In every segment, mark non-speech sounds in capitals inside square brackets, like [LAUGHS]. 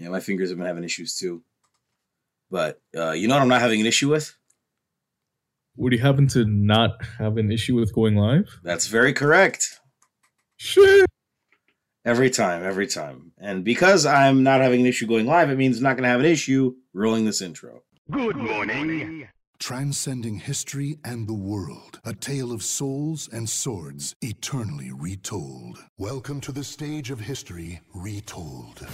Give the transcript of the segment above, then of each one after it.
Yeah, my fingers have been having issues too. But uh, you know what I'm not having an issue with? Would you happen to not have an issue with going live? That's very correct. Shit. Every time, every time. And because I'm not having an issue going live, it means I'm not going to have an issue rolling this intro. Good morning. Transcending history and the world, a tale of souls and swords eternally retold. Welcome to the stage of history retold.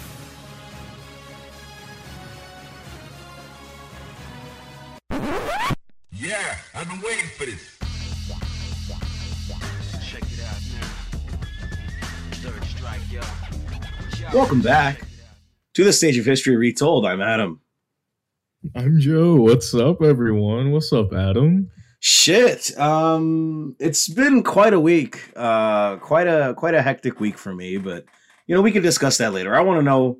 Yeah, I've been waiting for this. Check it out now. Third strike, y'all. Welcome back to the stage of history retold. I'm Adam. I'm Joe. What's up, everyone? What's up, Adam? Shit. Um it's been quite a week. Uh quite a quite a hectic week for me, but you know, we can discuss that later. I want to know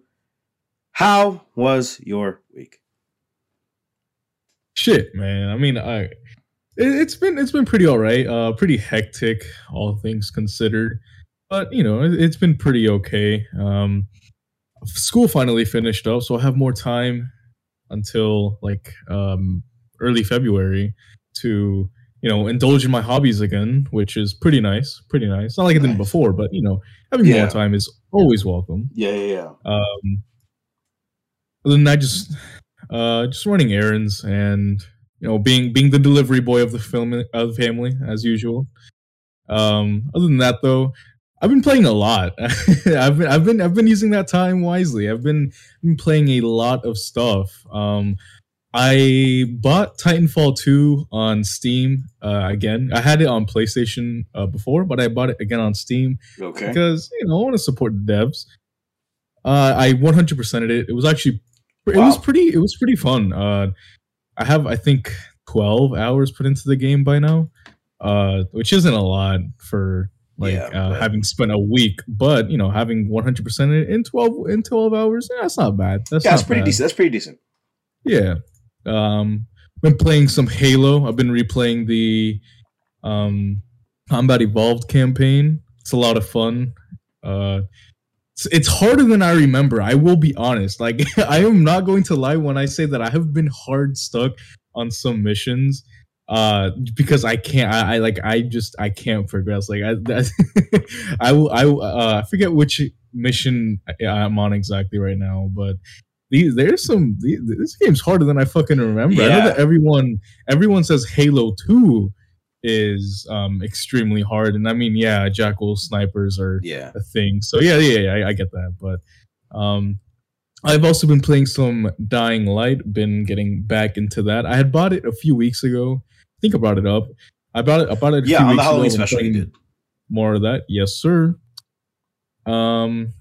how was your week? Shit, man. I mean, I it, it's been it's been pretty all right. Uh, pretty hectic, all things considered. But you know, it, it's been pretty okay. Um, school finally finished up, so I have more time until like um early February to you know indulge in my hobbies again, which is pretty nice. Pretty nice. Not like it didn't Nice. before, but you know, having Yeah. more time is always welcome. Yeah, yeah, yeah. Um, other I just uh, just running errands and you know being being the delivery boy of the film of the family as usual. Um, other than that, though, I've been playing a lot. [LAUGHS] I've been I've been I've been using that time wisely. I've been, been playing a lot of stuff. Um, I bought Titanfall 2 on Steam uh, again. I had it on PlayStation uh, before, but I bought it again on Steam Okay. because you know I want to support the devs. Uh, I 100%ed it. It was actually it was pretty it was pretty fun. Uh, I have I think 12 hours put into the game by now, uh, which isn't a lot for like Yeah, uh, having spent a week. But you know, having 100% in 12 in 12 hours, yeah, that's not bad. That's yeah, that's pretty bad. decent. That's pretty decent. Yeah. Um been playing some Halo. I've been replaying the um Combat Evolved campaign. It's a lot of fun. Uh it's, harder than I remember. I will be honest. Like [LAUGHS] I am not going to lie when I say that I have been hard stuck on some missions uh because i can't i, I like i just i can't progress like i that, [LAUGHS] i will i uh, i forget which mission i'm on exactly right now but these there's some the- this game's harder than i fucking remember i know that everyone everyone says halo 2 is um extremely hard and i mean yeah jackal snipers are Yeah. a thing. So yeah, yeah, yeah, I, I get that. But um, I've also been playing some Dying Light. Been getting back into that. I had bought it a few weeks ago. I think I brought it up. I bought it. I bought it. A Yeah, few on the. Halloween special you did. More of that, yes, sir. Um,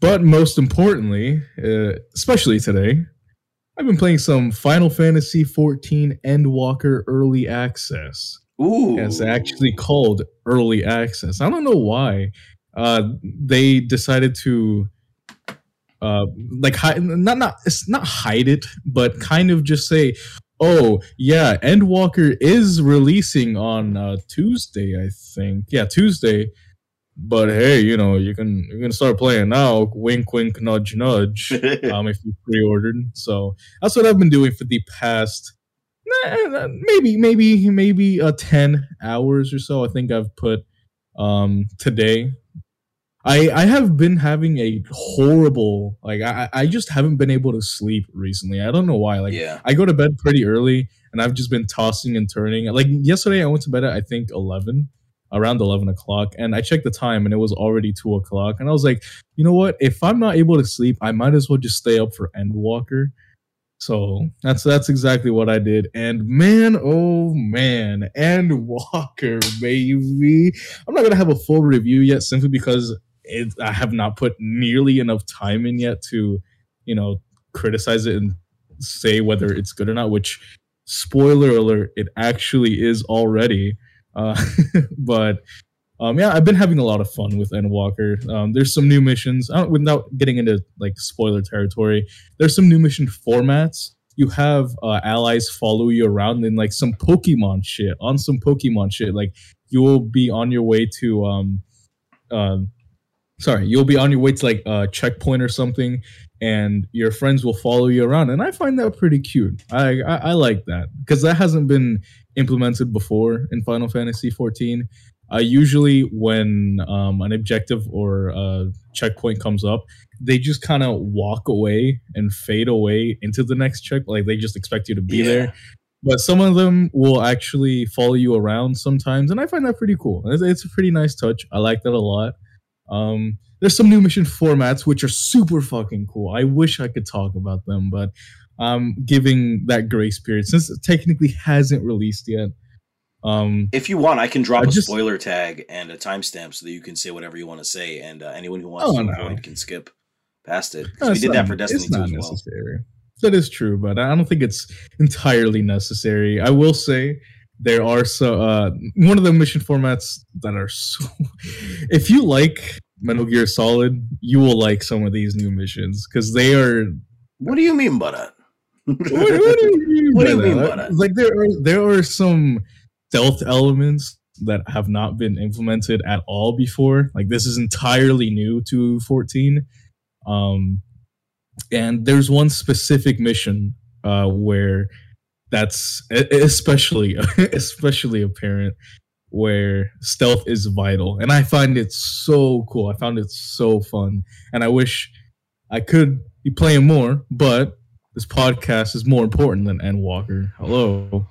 but most importantly, uh, especially today, I've been playing some Final Fantasy 14 Endwalker Early Access. Ooh. It's actually called early access. I don't know why. Uh, they decided to uh like hide not not it's not hide it, but kind of just say, "Oh yeah, Endwalker is releasing on uh, Tuesday, I think. Yeah, Tuesday." But hey, you know you can you can start playing now. Wink, wink, nudge, nudge. [LAUGHS] um, if you pre-ordered. So that's what I've been doing for the past nah, maybe maybe maybe uh, 10 hours or so. I think I've put um today. I I have been having a horrible like I I just haven't been able to sleep recently. I don't know why. Like yeah. I go to bed pretty early and I've just been tossing and turning. Like yesterday, I went to bed at I think 11, around 11 o'clock, and I checked the time and it was already 2 o'clock. And I was like, you know what? If I'm not able to sleep, I might as well just stay up for Endwalker. So that's that's exactly what I did. And man, oh man, Endwalker, baby. I'm not gonna have a full review yet, simply because it, I have not put nearly enough time in yet to, you know, criticize it and say whether it's good or not. Which, spoiler alert, it actually is already. Uh, [LAUGHS] but um, yeah, I've been having a lot of fun with Endwalker. Um, there's some new missions. I without getting into like spoiler territory, there's some new mission formats. You have uh, allies follow you around in like some Pokemon shit. On some Pokemon shit, like you will be on your way to um, um, sorry, you'll be on your way to like a checkpoint or something, and your friends will follow you around, and I find that pretty cute. I I, I like that because that hasn't been implemented before in Final Fantasy 14. Uh, usually, when um, an objective or a checkpoint comes up, they just kind of walk away and fade away into the next check. Like they just expect you to be Yeah. there. But some of them will actually follow you around sometimes, and I find that pretty cool. It's, it's a pretty nice touch. I like that a lot. Um, there's some new mission formats which are super fucking cool. I wish I could talk about them, but I'm giving that grace period since it technically hasn't released yet. Um, If you want, I can drop I a just- spoiler tag and a timestamp so that you can say whatever you want to say, and uh, anyone who wants Oh, to no. avoid can skip past it. No, we did not- that for Destiny it's 2 not as well. That is true, but I don't think it's entirely necessary. I will say there are so uh, one of the mission formats that are so. [LAUGHS] If you like Metal Gear Solid, you will like some of these new missions because they are. What do you mean by that? What, what do you mean? [LAUGHS] What do you by mean by that? Like there are there are some stealth elements that have not been implemented at all before. Like this is entirely new to 14. Um, and there's one specific mission uh, where that's especially [LAUGHS] especially apparent where stealth is vital and i find it so cool i found it so fun and i wish i could be playing more but this podcast is more important than Endwalker. Hello.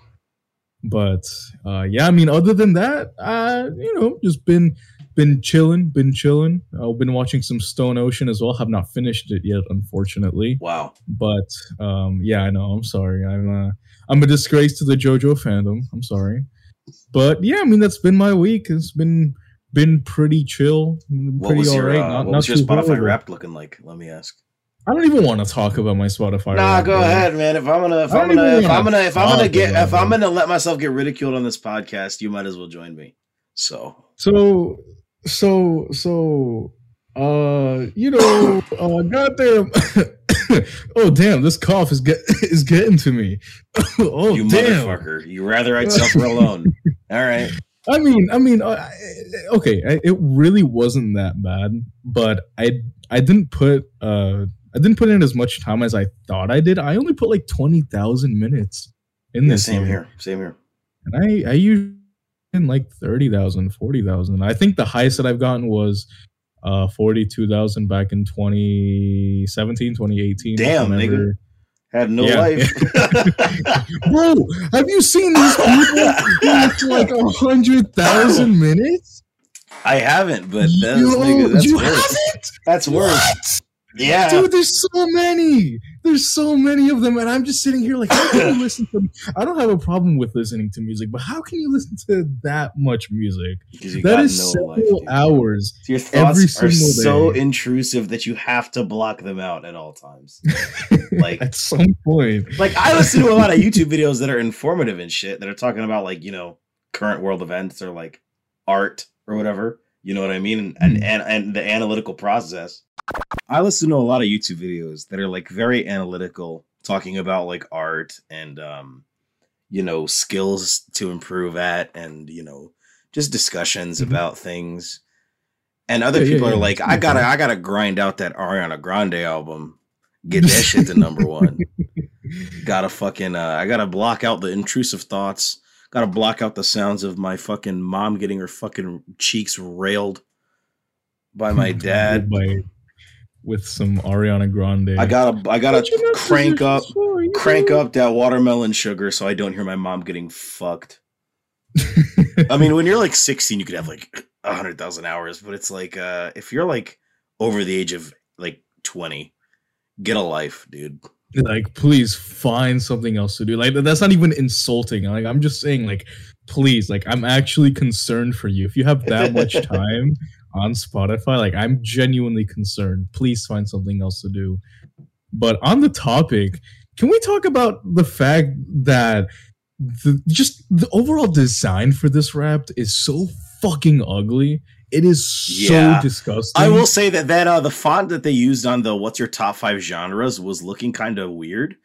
But uh yeah, I mean other than that, uh, you know, just been been chilling, been chilling. I've been watching some Stone Ocean as well. Have not finished it yet, unfortunately. Wow. But um yeah, I know. I'm sorry. I'm uh I'm a disgrace to the JoJo fandom. I'm sorry. But yeah, I mean that's been my week. It's been been pretty chill. What Pretty was your alright. uh, Not, what not was your Spotify horrible. Wrapped looking like? Let me ask. I don't even want to talk about my Spotify. Nah, Wrapped, go bro. ahead, man. If I'm gonna, if I I'm gonna, if I'm gonna, if I'm gonna get, about if I'm gonna let myself get ridiculed on this podcast, you might as well join me. So So, so, so, uh, you know, uh, goddamn. [LAUGHS] oh damn, this cough is get [LAUGHS] is getting to me. [LAUGHS] oh you damn. motherfucker, you rather I'd suffer alone. All right. I mean, I mean, okay, I, it really wasn't that bad, but I I didn't put uh I didn't put in as much time as I thought I did. I only put like twenty thousand minutes in Yeah, this. same thing. here. Same here. and I I usually in like 30,000, 40,000. I think the highest that I've gotten was uh 42,000 back in 2017, 2018. Damn, nigga. Had no Yeah. life. [LAUGHS] [LAUGHS] Bro, have you seen these people with like a hundred thousand minutes? I haven't, but that's, Yo, nigga, that's you worse. haven't? That's worse. Yeah. Dude, there's so many. There's so many of them, and I'm just sitting here like, how can you [COUGHS] listen to? I don't have a problem with listening to music, but how can you listen to that much music? That got is no several life. hours. Your every thoughts are so day. intrusive that you have to block them out at all times. Like- [LAUGHS] at some point, like I listen to a lot of YouTube videos that are informative and shit that are talking about like you know current world events or like art or whatever. You know what I mean? And and, and, and the analytical process. I listen to a lot of YouTube videos that are like very analytical, talking about like art and um, you know, skills to improve at, and you know, just discussions Mhm. about things. And other Yeah, yeah, people yeah. are like, I gotta, I gotta grind out that Ariana Grande album, get that shit to number one [LAUGHS] gotta fucking uh, I gotta block out the intrusive thoughts. Gotta block out the sounds of my fucking mom getting her fucking cheeks railed by [LAUGHS] my dad. By- with some Ariana Grande. I gotta I gotta But you know, crank up you crank know. up that watermelon sugar so I don't hear my mom getting fucked. [LAUGHS] I mean, when you're like 16, you could have like hundred thousand hours, but it's like uh if you're like over the age of like 20, get a life, dude. like please find something else to do like that's not even insulting like i'm just saying like please like i'm actually concerned for you if you have that much [LAUGHS] time on spotify like i'm genuinely concerned please find something else to do but on the topic can we talk about the fact that the, just the overall design for this rap is so fucking ugly it is so Yeah. disgusting I will say that that uh the font that they used on the what's your top five genres was looking kind of weird.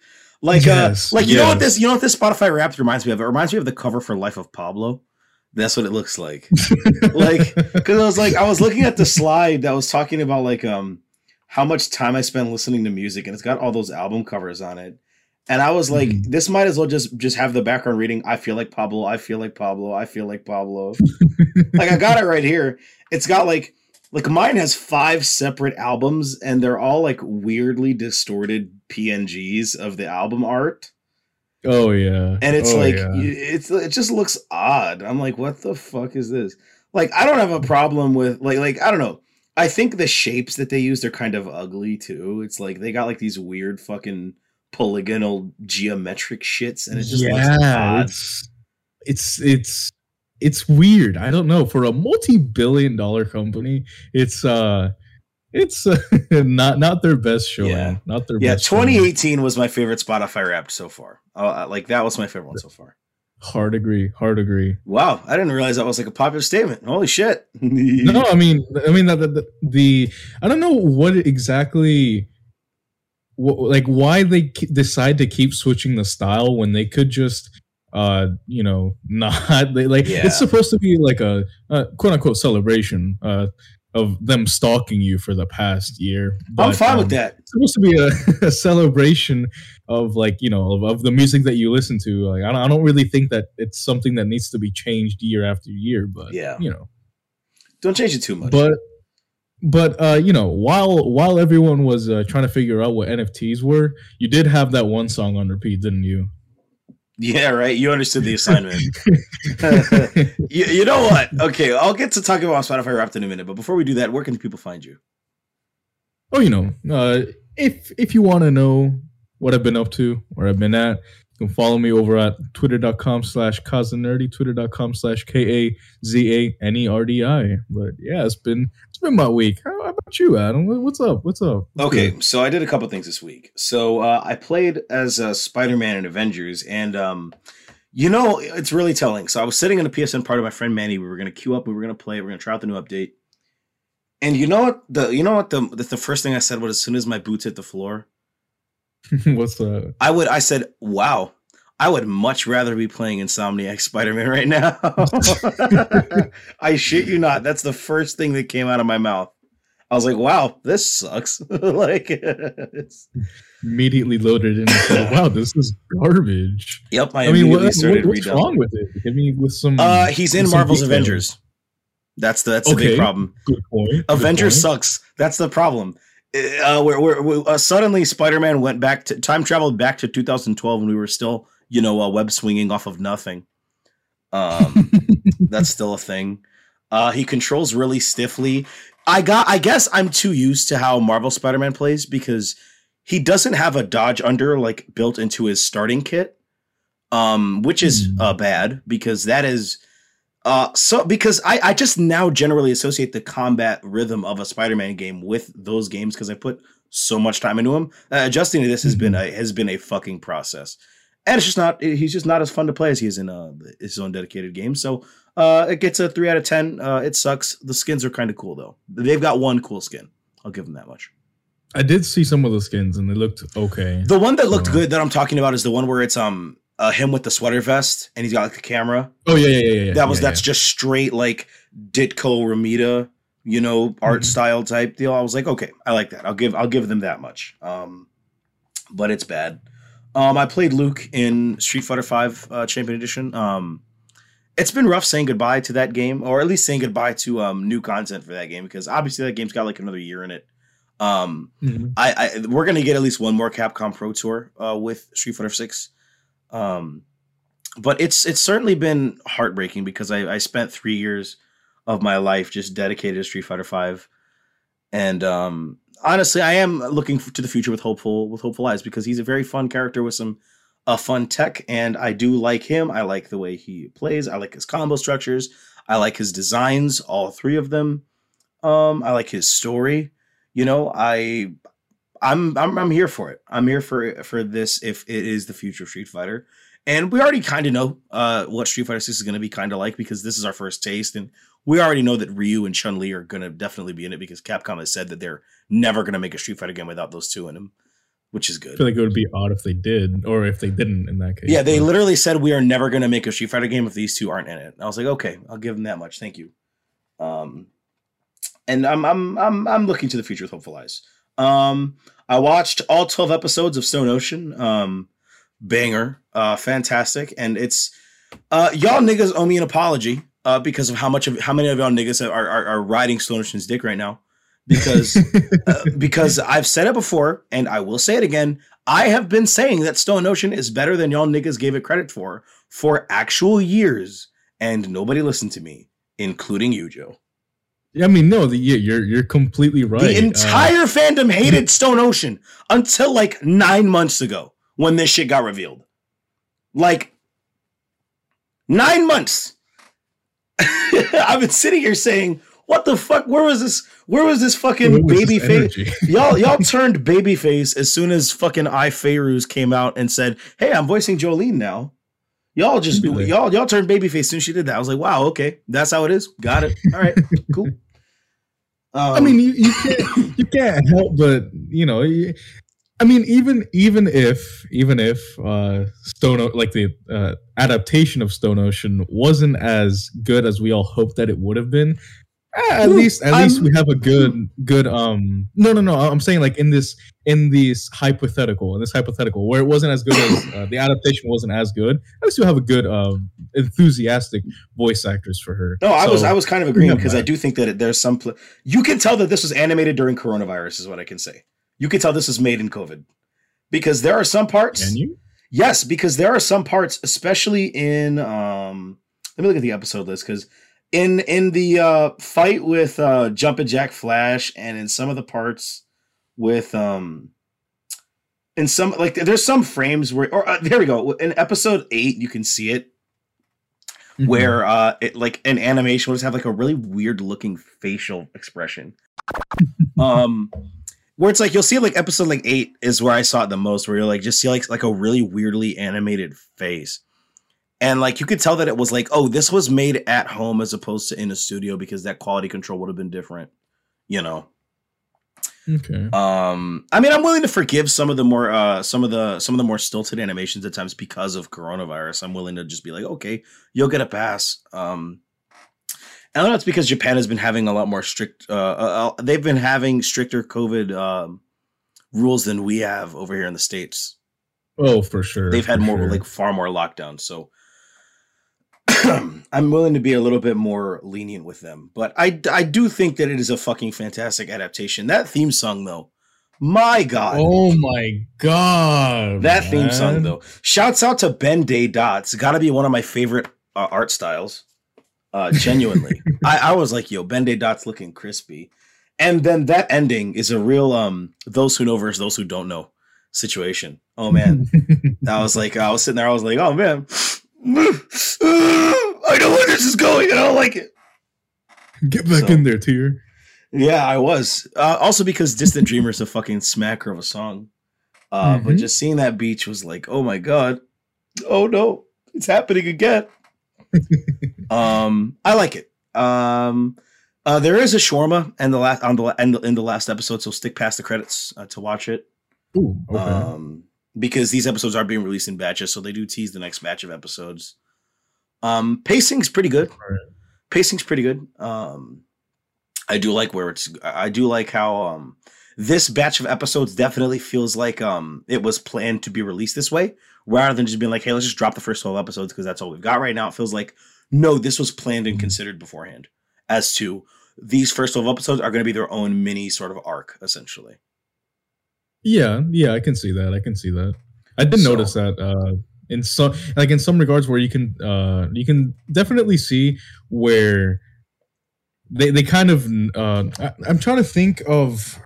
Like Yes, uh like you know what this you know what this Spotify Wrapped reminds me of? It reminds me of the cover for Life of Pablo. That's what it looks like. like because I was like I was looking at the slide that was talking about like um how much time I spend listening to music and it's got all those album covers on it. And I was like, Mhm. this might as well just just have the background reading. I feel like Pablo. I feel like Pablo. I feel like Pablo. [LAUGHS] like I got it right here. It's got like like mine has five separate albums and they're all like weirdly distorted PNGs of the album art. Oh yeah, And it's Oh, like yeah. it's it just looks odd. I'm like, what the fuck is this? Like I don't have a problem with like like I don't know. I think the shapes that they used are kind of ugly too. It's like they got like these weird fucking polygonal geometric shits and it just looks odd. it's it's it's it's weird. I don't know. For a multi-billion dollar company, it's uh it's uh, [LAUGHS] not not their best showing. Yeah. Not their Yeah, best. showing. 2018 was my favorite Spotify Wrapped so far. Uh, like that was my favorite one so far. Hard agree. Hard agree. Wow, I didn't realize that was like a popular statement. Holy shit! [LAUGHS] No, I mean, I mean that the, the, the I don't know what exactly, wh- like why they decide to keep switching the style when they could just, uh, you know, [LAUGHS] not they, like Yeah. it's supposed to be like a, uh quote unquote celebration, uh, of them stalking you for the past year. I'm fine um, with that. It's supposed to be a, [LAUGHS] a celebration of like you know of, of the music that you listen to. Like I don't, I don't really think that it's something that needs to be changed year after year. But Yeah. you know Don't change it too much. but but uh you know while while everyone was uh, trying to figure out what nfts were you did have that one song on repeat didn't you yeah, right. You understood the assignment. [LAUGHS] you, you know what? Okay, I'll get to talking about Spotify Wrapped in a minute. But before we do that, where can people find you? oh you know uh if if you want to know what i've been up to where i've been at you can follow me over at twitter.com slash nerdy twitter.com slash k-a-z-a-n-e-r-d-i but yeah it's been it's been my week how about you adam what's up what's up What's Okay, good? so I did a couple things this week. So uh, I played as uh, Spider-Man in Avengers, and um, you know it's really telling. So I was sitting in a PSN party with my friend Manny. We were gonna queue up. We were gonna play. We are gonna try out the new update. And you know what the you know what the the, the first thing I said was as soon as my boots hit the floor, [LAUGHS] what's that? I would I said, "Wow, I would much rather be playing Insomniac Spider-Man right now." [LAUGHS] I shit you not. That's the first thing that came out of my mouth. I was like, "Wow, this sucks." [LAUGHS] like, it's, immediately loaded in and said wow this is garbage yep. I, I mean, what, what- what's wrong with it? Hit me with some. Uh, he's in Marvel's detail. Avengers. That's the that's the big problem. Good point. good Avengers point. sucks. That's the problem. Uh, where, where, where uh, suddenly Spider-Man went back to time traveled back to 2012 when we were still, you know, uh, web swinging off of nothing. Um, [LAUGHS] that's still a thing. Uh, he controls really stiffly. I got. I guess I'm too used to how Marvel Spider-Man plays because he doesn't have a dodge under like built into his starting kit, um, which is Hmm. uh, bad because that is. Uh, so because I, I just now generally associate the combat rhythm of a Spider-Man game with those games because I put so much time into them. Uh, adjusting to this has been a has been a fucking process, and it's just not. He's just not as fun to play as he is in uh, his own dedicated game. So uh, it gets a three out of ten. Uh, it sucks. The skins are kind of cool though. They've got one cool skin. I'll give them that much. I did see some of the skins and they looked okay. The one that looked good that I'm talking about is the one where it's um uh, him with the sweater vest and he's got like the camera. Oh yeah, yeah, yeah. yeah that was yeah, that's just straight like Ditko Romita, you know, art Mhm. style type deal. I was like, okay, I like that. I'll give I'll give them that much. Um, but it's bad. Um, I played Luke in Street Fighter Five uh, Champion Edition. Um, it's been rough saying goodbye to that game, or at least saying goodbye to um new content for that game because obviously that game's got like another year in it. Um. Mhm. I, I we're gonna get at least one more Capcom Pro Tour uh, with Street Fighter Six, um, but it's it's certainly been heartbreaking because I, I spent three years of my life just dedicated to Street Fighter Five, and um, honestly, I am looking to the future with hopeful with hopeful eyes because he's a very fun character with some uh, fun tech, and I do like him. I like the way he plays. I like his combo structures. I like his designs, all three of them. Um, I like his story. You know, I I'm I'm I'm here for it. I'm here for for this if it is the future of Street Fighter. And we already kind of know uh, what Street Fighter 6 is going to be kind of like because this is our first taste and we already know that Ryu and Chun Li are going to definitely be in it because Capcom has said that they're never going to make a Street Fighter game without those two in them. which is good. I feel like it would be odd if they did, or if they didn't in that case. Yeah, they literally said we are never going to make a Street Fighter game if these two aren't in it. I was like, okay, I'll give them that much. Thank you. Um, and I'm I'm I'm I'm looking to the future with hopeful eyes. Um, I watched all 12 episodes of Stone Ocean. Um, banger, uh, fantastic, and it's uh, y'all niggas owe me an apology uh, because of how much of how many of y'all niggas are are, are riding Stone Ocean's dick right now because [LAUGHS] uh, because I've said it before and I will say it again. I have been saying that Stone Ocean is better than y'all niggas gave it credit for for actual years, and nobody listened to me, including you, Joe. Yeah, I mean, no, the, yeah, you're you're completely right. The Uh, entire fandom hated Stone Ocean until like nine months ago when this shit got revealed. Like nine months. [LAUGHS] I've been sitting here saying, "What the fuck? Where was this? Where was this fucking was this baby face? [LAUGHS] y'all y'all turned baby face as soon as fucking Ai Fairouz came out and said, "Hey, I'm voicing Jolyne now." Y'all just like- y'all y'all turned babyface as soon as she did that. I was like, "Wow, okay, that's how it is. Got it. All right, [LAUGHS] cool." Um, I mean, you, you can't you can't help but you know. You- I mean, even even if even if uh, Stone O- like the uh, adaptation of Stone Ocean wasn't as good as we all hoped that it would have been, eh, at Ooh, least at I'm- least we have a good good um. No, no, no. I'm saying like in this in this hypothetical in this hypothetical where it wasn't as good as uh, the adaptation wasn't as good. At least you have a good um enthusiastic voice actors for her. No, I was I was kind of agreeing because I do think that there's some pl- you can tell that this was animated during coronavirus is what I can say. You can tell this was made in COVID because there are some parts. Can you? Yes, because there are some parts, especially in um. Let me look at the episode list because in in the uh fight with uh Jumpin' Jack Flash and in some of the parts with um. In some like there's some frames where or uh, there we go in episode eight you can see it Mhm. where uh it like an animation will just have like a really weird looking facial expression [LAUGHS] um where it's like you'll see like episode like eight is where i saw it the most where you're like just see like like a really weirdly animated face and like you could tell that it was like oh this was made at home as opposed to in a studio because that quality control would have been different you know Okay. um, I mean, I'm willing to forgive some of the more uh some of the some of the more stilted animations at times because of coronavirus. I'm willing to just be like, okay, you'll get a pass. Um, I don't know. It's because Japan has been having a lot more strict. Uh, uh, uh, they've been having stricter COVID um, rules than we have over here in the states. Oh, for sure. They've had more sure. like far more lockdowns. So [CLEARS THROAT] I'm willing to be a little bit more lenient with them. But I I do think that it is a fucking fantastic adaptation. That theme song though, my god. Oh my god. That theme song, though. Shouts out to Ben Day Dots. Got to be one of my favorite uh, art styles. Uh, genuinely, [LAUGHS] I, I was like, "Yo, Ben Day Dots looking crispy," and then that ending is a real um those who know versus those who don't know situation. Oh man, [LAUGHS] I was like, I was sitting there, I was like, "Oh man, [SIGHS] I know where this is going, and I don't like it." Get back So- in there, tier. Yeah, I was. Uh, also because Distant Dreamer is a fucking smacker of a song. Uh, But Mhm. just seeing that beach was like, oh my god, oh no, it's happening again. [LAUGHS] um, I like it. Um, uh, there is a shawarma and the last on the in the, in the last episode, so stick past the credits uh, to watch it. Ooh, okay. Um, because these episodes are being released in batches, so they do tease the next batch of episodes. Um, pacing's pretty good. Pacing's pretty good. Um, I do like where it's. I do like how um this batch of episodes definitely feels like um it was planned to be released this way, rather than just being like, hey, let's just drop the first twelve episodes because that's all we've got right now. It feels like no, this was planned and considered beforehand. As to these first twelve episodes are going to be their own mini sort of arc, essentially. yeah, yeah, I can see that. I can see that. I did So- notice that uh in some like in some regards where you can uh you can definitely see where they they kind of uh I, I'm trying to think of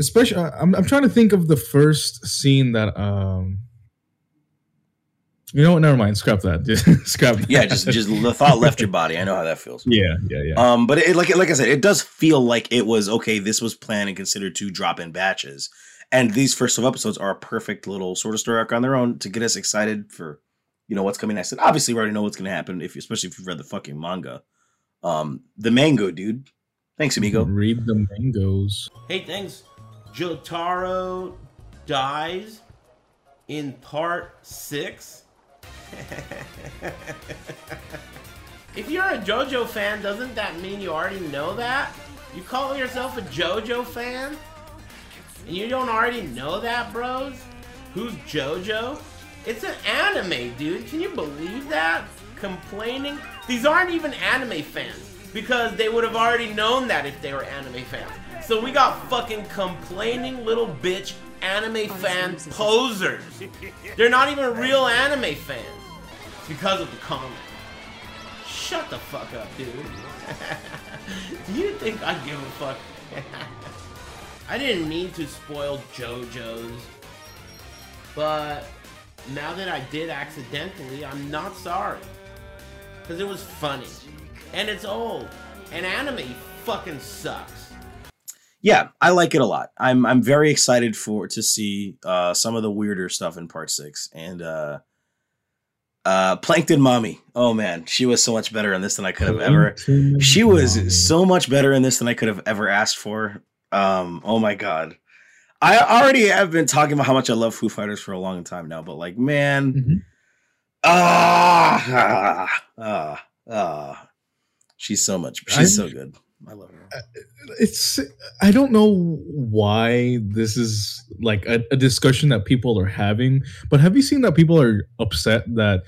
especially I'm I'm trying to think of the first scene that um you know what never mind scrap that [LAUGHS] scrap that. Yeah, just just the thought left your body. I know how that feels. yeah yeah yeah Um, but it, like like I said, it does feel like it was okay. This was planned and considered to drop in batches, and these first two episodes are a perfect little sort of story arc on their own to get us excited for you know what's coming next. And obviously, we already know what's going to happen if, especially if you've read the fucking manga. Um, the mango dude. Thanks, amigo. read the mangoes Hey, thanks. Jotaro dies in part six. [LAUGHS] if you're a JoJo fan, doesn't that mean you already know that? You call yourself a JoJo fan? And you don't already know that, bros? Who's JoJo? It's an anime, dude. Can you believe that? Complaining? These aren't even anime fans because they would have already known that if they were anime fans. So we got fucking complaining little bitch anime fan posers. They're not even real anime fans It's because of the comment. Shut the fuck up, dude. [LAUGHS] Do you think I give a fuck? [LAUGHS] I didn't mean to spoil JoJo's, but now that I did accidentally, I'm not sorry. Because it was funny. And it's old. And anime fucking sucks. Yeah, I like it a lot. I'm I'm very excited for to see uh, some of the weirder stuff in part six and uh, uh, Plankton Mommy. Oh man, she was so much better in this than I could have ever. She was so much better in this than I could have ever asked for. Um, oh my god. I already have been talking about how much I love Foo Fighters for a long time now, but like, man, Mhm. ah, ah, ah, ah, she's so much, she's I'm- so good. I love her. it's i don't know why this is like a, a discussion that people are having but have you seen that people are upset that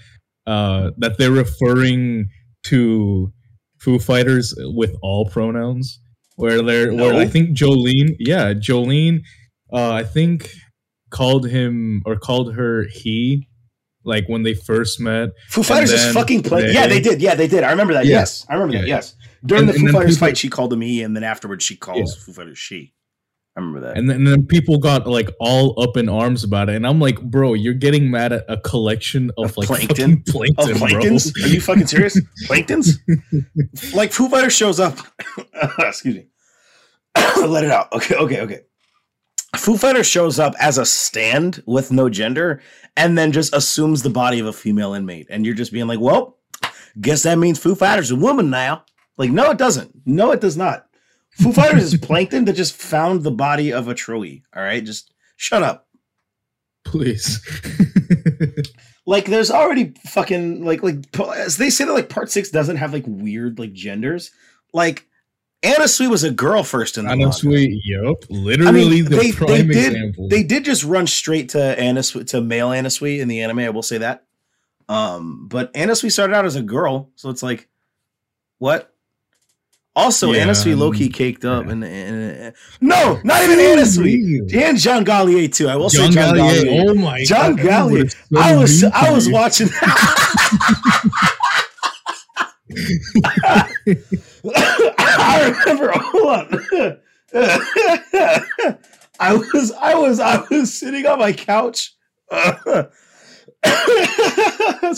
uh that they're referring to foo fighters with all pronouns? Where they're where i think jolyne yeah jolyne uh i think called him or called her he like when they first met Foo Fighters is fucking play. they- yeah, they did. Yeah, they did. I remember that. Yeah. Yes, I remember that. Yeah. Yes, during And- the Foo then Fighters people- fight, she called him he, and then afterwards she calls Foo Fighters she. I remember that. and then, and then people got like all up in arms about it and i'm like bro you're getting mad at a collection of, Of like plankton? fucking plankton, bro. planktons? Are you fucking serious? [LAUGHS] planktons? like Foo Fighters shows up. [COUGHS] excuse me. [COUGHS] Let it out. Okay, okay, okay. Foo Fighters shows up as a stand with no gender, and then just assumes the body of a female inmate, and you're just being like, "Well, guess that means Foo Fighters is a woman now." Like, no, it doesn't. No, it does not. Foo Fighters is [LAUGHS] plankton that just found the body of a Troy. All right, just shut up. please [LAUGHS] like there's already fucking like like as they say that like part six doesn't have like weird like genders like Anna Sui was a girl first in the know manga. sweet yep literally I mean, the they, they prime did example they did just run straight to Anna Sui, to male Anna Sui in the anime. I will say that. Um, but Anna Sui started out as a girl, so it's like, what? Also, Yeah, Anna Sui low key caked up, and, and no, not even Anna Sui, and John Gallier too. I will say John Gallier, Gallier. oh my John God, Gallier. so I was I was watching. [LAUGHS] [LAUGHS] [LAUGHS] I remember. [LAUGHS] Hold on. I was I was I was sitting on my couch. [LAUGHS] That's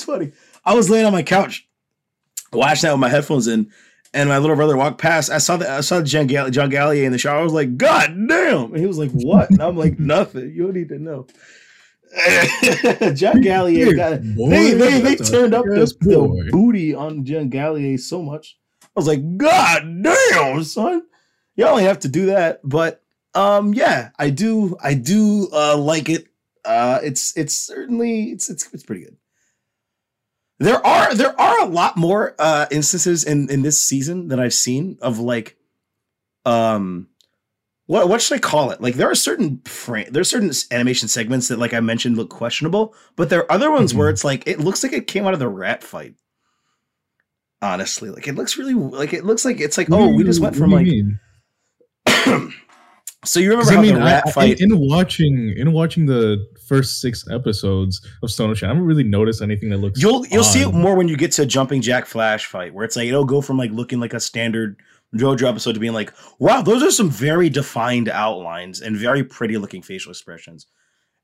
funny. I was laying on my couch, watching that with my headphones in, and my little brother walked past. I saw the I saw John, Gall- John Gallier in the shower. I was like, God damn! And he was like, What? And I'm like, Nothing. You don't need to know. [LAUGHS] John Gallier got Boy, they they, they turned up the, the booty on John Gallier so much. I was like, God damn, son. You only have to do that. But um, yeah, I do I do uh like it. Uh it's it's certainly it's it's it's pretty good. There are there are a lot more uh instances in in this season that I've seen of like um what what should I call it? Like there are certain frame there are certain animation segments that like I mentioned look questionable, but there are other ones where Mhm. it's like it looks like it came out of the rat fight. Honestly, like it looks really like it looks like it's like What oh do we just went from like [CLEARS THROAT] so you remember how I mean, the rat I- fight in, in watching in watching the first six episodes of Stone Ocean, I haven't really noticed anything that looks. You'll you'll see it more when you get to jumping Jack Flash fight, where it's like it'll go from like looking like a standard JoJo episode to being like, wow, those are some very defined outlines and very pretty looking facial expressions.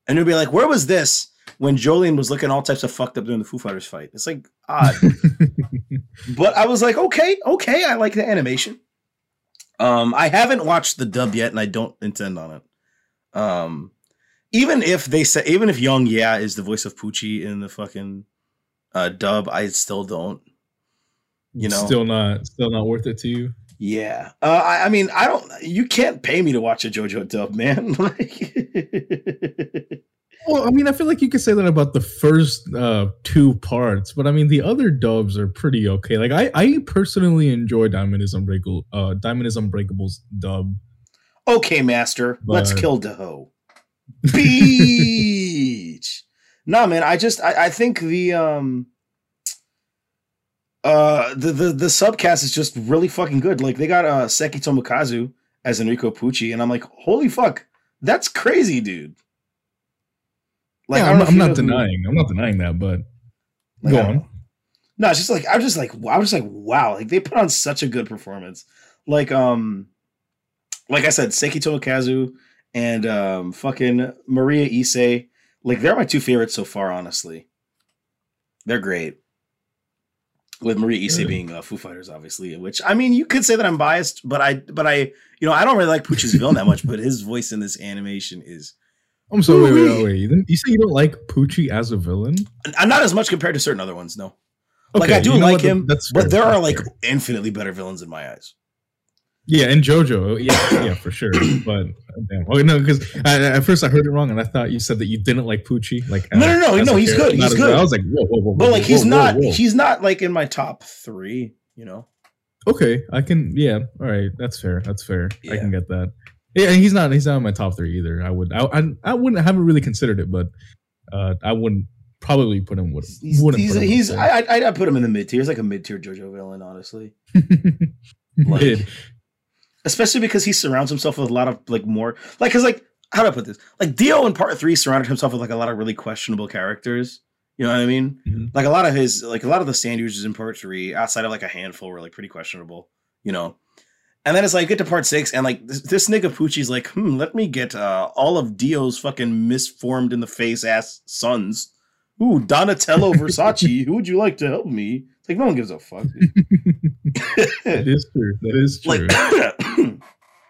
And you'll be like, where was this when Jolyne was looking all types of fucked up during the Foo Fighters fight? It's like odd. [LAUGHS] but I was like, okay, okay, I like the animation. Um, I haven't watched the dub yet, and I don't intend on it. Um, even if they say, even if Young Yeah is the voice of Pucci in the fucking uh, dub, I still don't. You know, still not still not worth it to you. Yeah. Uh, I, I mean, I don't. You can't pay me to watch a JoJo dub, man. [LAUGHS] Like, Well, I mean, I feel like you could say that about the first uh, two parts, but I mean, the other dubs are pretty okay. Like, I, I personally enjoy Diamond is Unbreakable, uh, Diamond is Unbreakable's dub. okay, master, let's But- kill Deho. Beach. [LAUGHS] no, man. I just, I, I think the um, uh, the the the subcast is just really fucking good. Like they got uh Seki Tomokazu as Enrico Pucci, and I'm like, holy fuck, that's crazy, dude. Like, yeah, I'm, I'm not who- denying, I'm not denying that, but Like, go on. No, it's just like I was just like I was just like wow, like they put on such a good performance. Like um like I said, Seki Tomokazu and um fucking Mariya Ise, like they're my two favorites so far, honestly. They're great. With Mariya Ise Really? being uh, Foo Fighters, obviously, which I mean, you could say that I'm biased, but I, but I, you know, I don't really like Pucci's villain that much, but his voice in this animation is I'm sorry, wait, wait, wait, wait. You say you don't like Pucci as a villain? uh, not as much compared to certain other ones. No, like Okay, I do you know like what? him, That's but fair, there are like fair. infinitely better villains in my eyes. Yeah, and JoJo, yeah, yeah, for sure. [CLEARS THROAT] But damn, oh no, because at first I heard it wrong, and I thought you said that you didn't like Pucci. Like, No, no, no, no, he's good, he's as- good. I was like, whoa, whoa, whoa, But whoa, like he's whoa, not whoa, whoa. he's not like in my top three, you know. okay. I can, yeah, all right, that's fair. That's fair. I can get that. Yeah, and he's not. He's not in my top three either. I would. I. I, I wouldn't. I haven't really considered it, but uh, I wouldn't probably put him with. He's wouldn't he's, he's I I I'd put him in the mid tier. He's like a mid tier JoJo villain, honestly. [LAUGHS] Like- Mid. Especially because he surrounds himself with a lot of like more like because like how do I put this? Like Dio in part three surrounded himself with like a lot of really questionable characters. You know what I mean? Mhm. Like a lot of his like a lot of the stand users in part three, outside of like a handful, were like pretty questionable. You know. And then it's like get to part six, and like this, this nigga Pucci's like, hmm, let me get uh, all of Dio's fucking misformed in the face ass sons. Ooh, Donatello [LAUGHS] Versace, who would you like to help me? It's like no one gives a fuck. [LAUGHS] That is true. That is true. like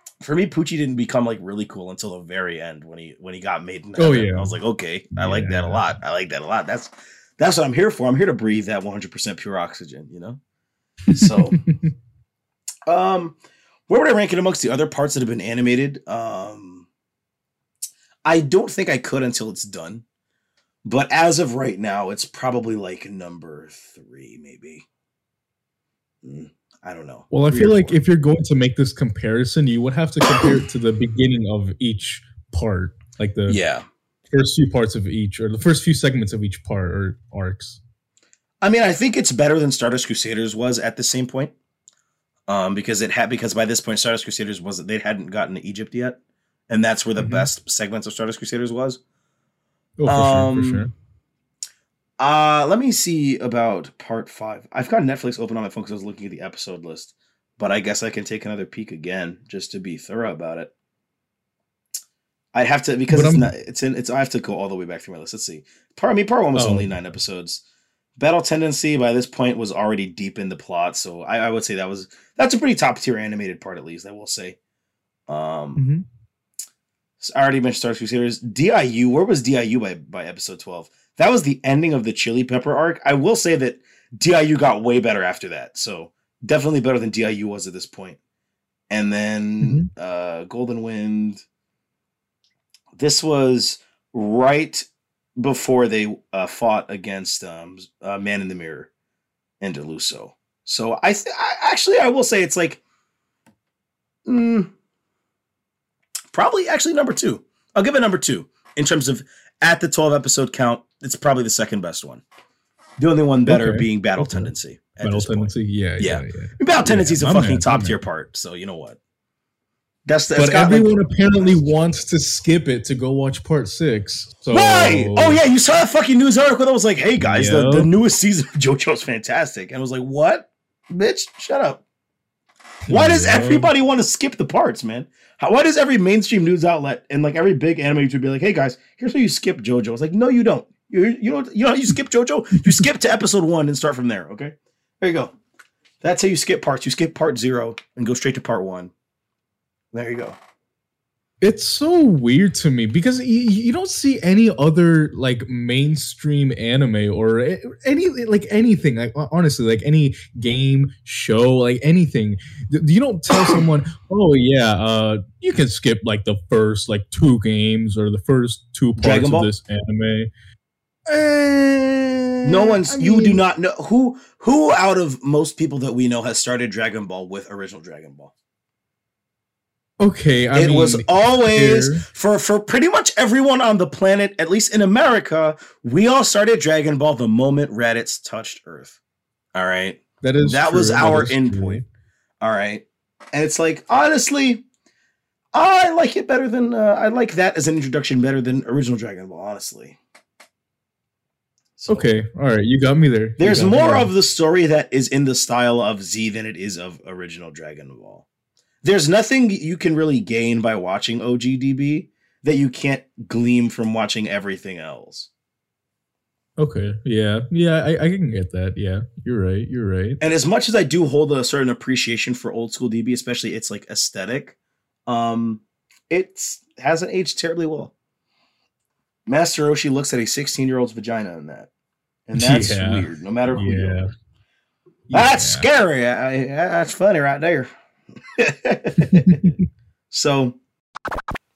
[COUGHS] for me, Pucci didn't become like really cool until the very end when he when he got made. Oh, yeah. I was like, okay, I like that a lot. I like that a lot. That's that's what I'm here for. I'm here to breathe that 100 percent pure oxygen. You know. So, [LAUGHS] um, where would I rank it amongst the other parts that have been animated? Um, I don't think I could until it's done. But as of right now, it's probably like number three, maybe. Mm, I don't know. Well, I feel like if you're going to make this comparison, you would have to compare it to the beginning of each part, like the yeah, first few parts of each, or the first few segments of each part or arcs. I mean, I think it's better than Stardust Crusaders was at the same point. Um, because it had because by this point Stardust Crusaders wasn't they hadn't gotten to Egypt yet, and that's where the Mhm. best segments of Stardust Crusaders was. Oh, for Um, sure, for sure. Uh let me see about part five. I've got Netflix open on my phone because I was looking at the episode list, but I guess I can take another peek again just to be thorough about it. I'd have to because But it's I'm- not it's in it's I have to go all the way back through my list. Let's see. Part I mean part one was Oh. only nine episodes. Battle Tendency by this point was already deep in the plot, so I, I would say that was that's a pretty top tier animated part at least. I will say. Um, Mhm. so I already mentioned Star Crusaders. DIU, where was DIU by by episode twelve? That was the ending of the Chili Pepper arc. I will say that DIU got way better after that, so definitely better than DIU was at this point. And then uh, Golden Wind. This was right before they uh, fought against um, uh, Man in the Mirror and Deluso. So I, th- I actually I will say it's like, mm, probably actually number two. I'll give it number two in terms of at the twelve episode count. It's probably the second best one. The only one better Okay. being Battle Okay. Tendency. Battle tendency, yeah, Yeah. yeah, yeah. Battle Tendency is a fucking top tier part. So you know what? That's that's But got like- everyone apparently wants to skip it to go watch part six. So Right. Oh yeah, you saw that fucking news article that was like, "Hey guys, the, the newest season of [LAUGHS] JoJo's fantastic," and I was like, "What, bitch? Shut up." Why does everybody want to skip the parts, man? How, why does every mainstream news outlet and like every big anime YouTuber be like, "Hey guys, here's how you skip JoJo"? It's like, no, you don't. You you know you know how you skip JoJo? You skip to episode one and start from there. Okay, there you go. That's how you skip parts. You skip part zero and go straight to part one. There you go. it's so weird to me because you, you don't see any other like mainstream anime or any like anything like honestly like any game show like anything you don't tell [COUGHS] someone oh yeah uh you can skip like the first like two games or the first two parts of this anime Eh, No one's I you do not know who who out of most people that we know has started Dragon Ball with original Dragon Ball. Okay I it was always here- for for pretty much everyone on the planet, at least in America, we all started Dragon Ball the moment Raditz touched Earth. All right. that is that was our is end true. point. All right. And it's like, honestly, I like it better than, uh, I like that as an introduction better than original Dragon Ball, honestly. So, okay all right you got me there You There's got me more of the story that is in the style of Z than it is of original Dragon Ball. There's nothing you can really gain by watching OGDB that you can't glean from watching everything else. Okay. Yeah. Yeah. I, I can get that. Yeah. You're right. You're right. and as much as I do hold a certain appreciation for old school DB, especially its like aesthetic, um, it hasn't aged terribly well. Master Roshi looks at a 16 year old's vagina in that, and [LAUGHS] that's Yeah. weird. No matter who you Yeah. are. That's Yeah. scary. I, I- that's funny right there. [LAUGHS] so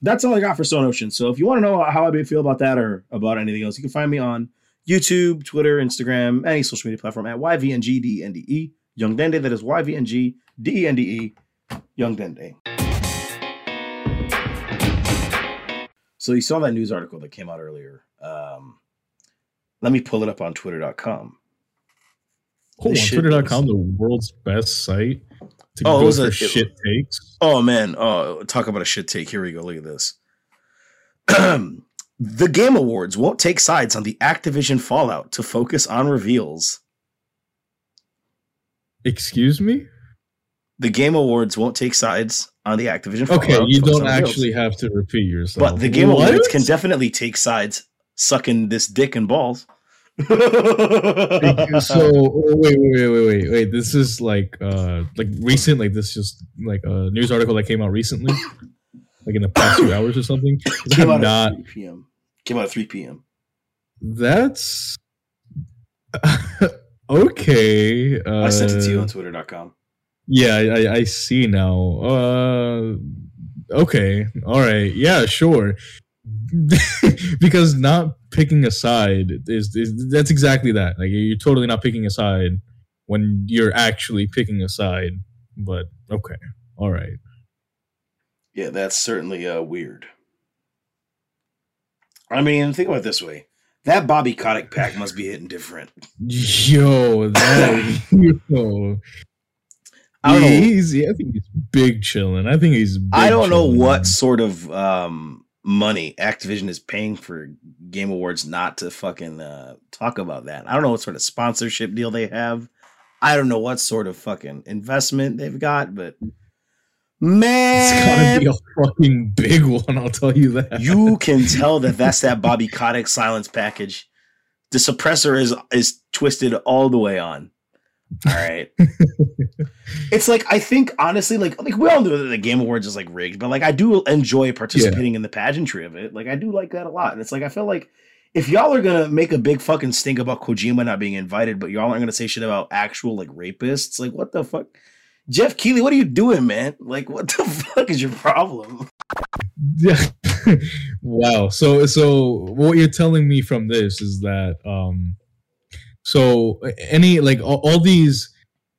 that's all I got for Stone Ocean. So if you want to know how I feel about that or about anything else, you can find me on YouTube, Twitter, Instagram, any social media platform at YVNGDENDE. E. Young Dende, that is YVNGDENDE, E, Young Dende. So you saw that news article that came out earlier. Um, let me pull it up on twitter.com. Hold on. Twitter.com, the world's best site Oh, it was a- it- shit takes. Oh man, oh talk about a shit take. Here we go. Look at this. [CLEARS THROAT] the Game Awards won't take sides on the Activision fallout to focus on reveals. Excuse me? The Game Awards won't take sides on the Activision fallout. Okay, you don't on reveals. actually have to repeat yourself. But the Game What? Awards can definitely take sides sucking this dick and balls. So [LAUGHS] oh, wait, wait, wait, wait, wait, wait. This is like uh like recent, like this just like a news article that came out recently, like in the past few hours or something. [COUGHS] Came out not at 3 p.m. Came out at 3 p.m. that's [LAUGHS] okay. Uh, I sent it to you on twitter.com. Yeah, I, I, I see now. Uh, okay, all right, yeah, sure. [LAUGHS] because not picking a side is, is that's exactly that. Like you're totally not picking a side when you're actually picking a side. But okay, all right. Yeah, that's certainly uh, weird. I mean, think about it this way. That Bobby Kotick pack must be hitting different. [LAUGHS] Yo, that [LAUGHS] yo. I don't know. He's, I think he's big chilling. I think he's. Big I don't know what sort of um, money Activision is paying for Game Awards not to fucking uh, talk about that. I don't know what sort of sponsorship deal they have. I don't know what sort of fucking investment they've got, but It's gotta be a fucking big one. I'll tell you that. you can tell that that's that Bobby Kotick silence package. The suppressor is is twisted all the way on. All right. [LAUGHS] it's like I think honestly, like like we all know that the Game Awards is like rigged, but like I do enjoy participating in the pageantry of it. Like I do like that a lot. And it's like I feel like if y'all are gonna make a big fucking stink about Kojima not being invited, but y'all aren't gonna say shit about actual like rapists, like what the fuck? Jeff Keighley, what are you doing, man? Like, what the [LAUGHS] fuck is your problem? Yeah. [LAUGHS] wow. So so what you're telling me from this is that um so any like all, all these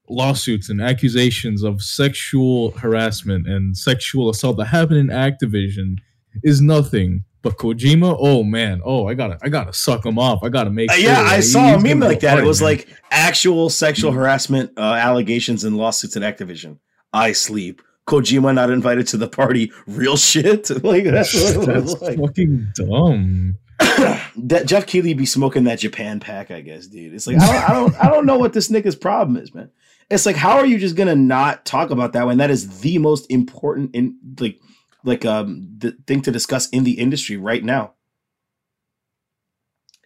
lawsuits and accusations of sexual harassment and sexual assault that happen in Activision is nothing. But Kojima, oh man, oh I gotta I gotta suck him off. I gotta make Uh, sure yeah, I saw a meme like that. It was man. like actual sexual harassment uh, allegations and lawsuits at Activision. I sleep. Kojima not invited to the party. Real shit. [LAUGHS] like that's what it [LAUGHS] was that's like. fucking dumb. [COUGHS] that Jeff Keighley be smoking that Japan pack, I guess, dude. It's like I don't, I don't, I don't know what this nigga's problem is, man. It's like how are you just gonna not talk about that when that is the most important in like, like um the thing to discuss in the industry right now.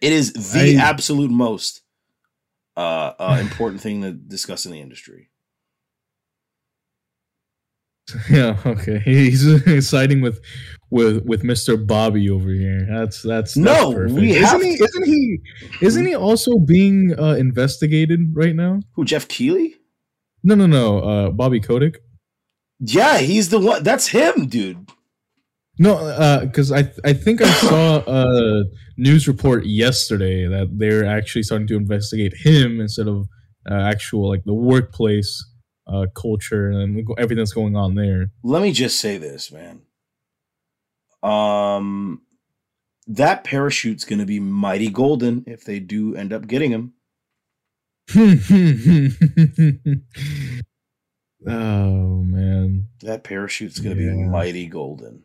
It is the I- absolute most uh, uh important thing to discuss in the industry. [LAUGHS] Yeah, okay. [LAUGHS] He's siding with with with Mr. Bobby over here. That's that's, that's No, perfect. we isn't he isn't he isn't he also being uh, investigated right now? Who Jeff Keighley? No, no, no. Uh, Bobby Kotick. Yeah, he's the one. That's him, dude. No, because I I think I saw a news report yesterday that they're actually starting to investigate him instead of uh, actual like the workplace uh, culture and everything that's going on there. Let me just say this, man. Um, that parachute's gonna be mighty golden if they do end up getting him. [LAUGHS] oh man. That parachute's gonna be mighty golden.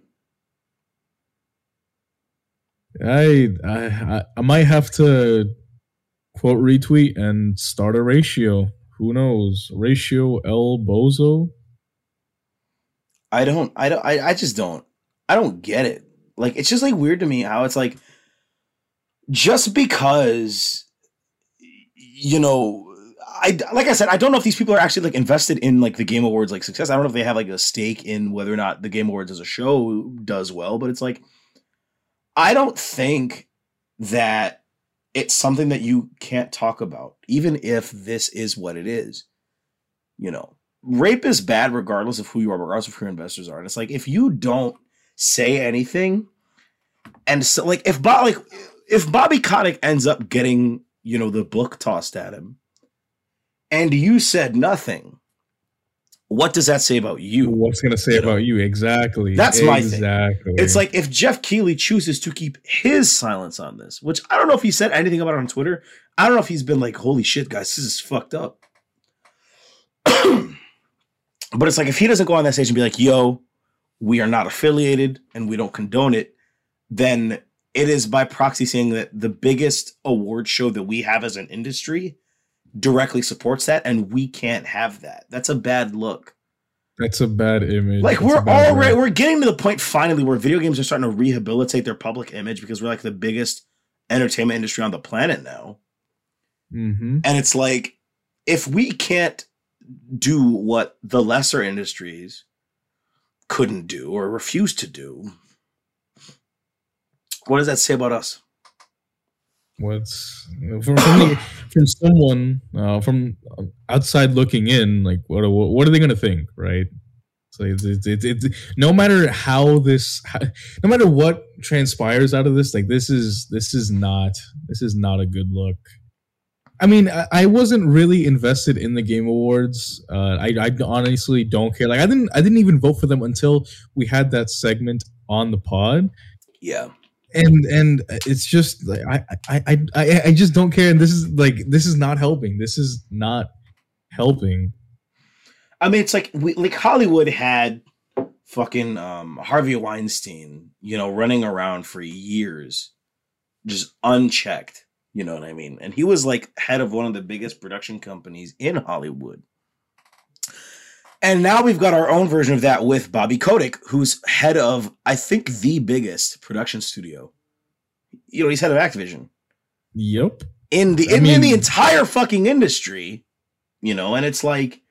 I I I might have to quote retweet and start a ratio. Who knows? Ratio El Bozo. I don't. I don't. I, I just don't. I don't get it. Like it's just like weird to me how it's like just because you know I like I said I don't know if these people are actually like invested in like the Game Awards like success. I don't know if they have like a stake in whether or not the Game Awards as a show does well, but it's like I don't think that it's something that you can't talk about even if this is what it is. You know, rape is bad regardless of who you are, regardless of who your investors are. And it's like if you don't say anything, and so like if Bob like if Bobby Kotick ends up getting you know the book tossed at him, and you said nothing, what does that say about you? What's gonna say You know. about you exactly? That's my thing. exactly. It's like if Jeff Keighley chooses to keep his silence on this, which I don't know if he said anything about it on Twitter. I don't know if he's been like, "Holy shit, guys, this is fucked up." [CLEARS THROAT] but it's like if he doesn't go on that stage and be like, "Yo, we are not affiliated and we don't condone it," then it is by proxy saying that the biggest award show that we have as an industry directly supports that, and we can't have that. That's a bad look. that's a bad image. Like That's we're already we're getting to the point finally where video games are starting to rehabilitate their public image because we're like the biggest entertainment industry on the planet now. Mhm. And it's like if we can't do what the lesser industries couldn't do or refuse to do, what does that say about us? What's from from, [COUGHS] from someone uh, from outside looking in? Like, what are, what are they gonna think, right? So it's, it's, it's, it's no matter how this, how, no matter what transpires out of this, like this is this is not this is not a good look. I mean, I, I wasn't really invested in the Game Awards. Uh, I, I honestly don't care. Like, I didn't I didn't even vote for them until we had that segment on the pod Yeah. And and it's just like I, I I I just don't care and this is like this is not helping this is not helping I mean, it's like we like Hollywood had fucking um, Harvey Weinstein, you know, running around for years, just unchecked. You know what I mean? And he was like head of one of the biggest production companies in Hollywood. And now we've got our own version of that with Bobby Kotick, who's head of, I think, the biggest production studio. You know, he's head of Activision yep in the in, in the entire fucking industry, you know, and it's like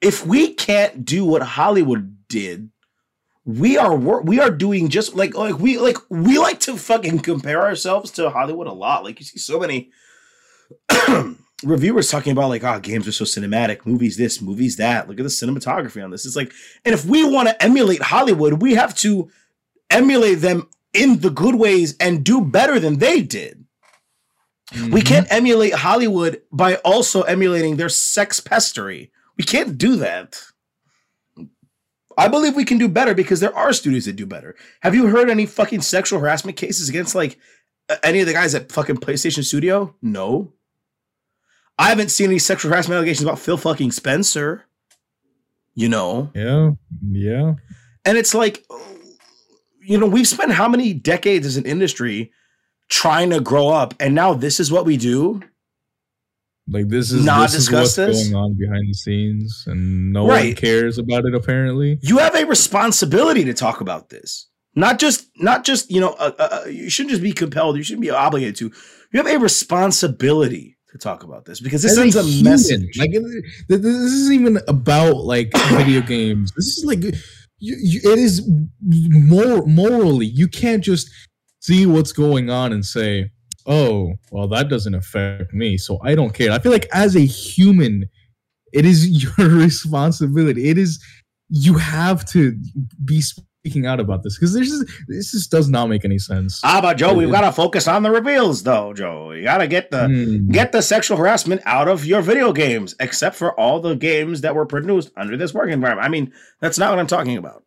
if we can't do what Hollywood did, we are we are doing just like like we like we like to fucking compare ourselves to Hollywood a lot. Like you see so many [CLEARS THROAT] reviewers talking about like oh games are so cinematic, movies this, movies that. Look at the cinematography on this. It's like and if we want to emulate Hollywood, we have to emulate them in the good ways and do better than they did. We Mhm. can't emulate Hollywood by also emulating their sex pestery. We can't do that. I believe we can do better because there are studios that do better. Have you heard any fucking sexual harassment cases against like any of the guys at fucking PlayStation Studio? No. I haven't seen any sexual harassment allegations about Phil fucking Spencer. You know, yeah yeah and it's like, you know, we've spent how many decades as an industry trying to grow up, and now this is what we do. like this is Not this is what's this? going on behind the scenes and no one cares about it apparently you have a responsibility to talk about this not just not just you know uh, uh, uh, you shouldn't just be compelled you shouldn't be obligated to you have a responsibility to talk about this because this As sends a, message. Like this isn't even about like [COUGHS] video games. This is like you, you, it is more morally. You can't just see what's going on and say, "Oh, well, that doesn't affect me, so I don't care." I feel like as a human, it is [LAUGHS] your responsibility. It is you have to be speaking out about this because this is this just does not make any sense. ah, but Joe, we've got to focus on the reveals, though. Joe, you got to get the Hmm. get the sexual harassment out of your video games, except for all the games that were produced under this work environment. I mean, that's not what I'm talking about.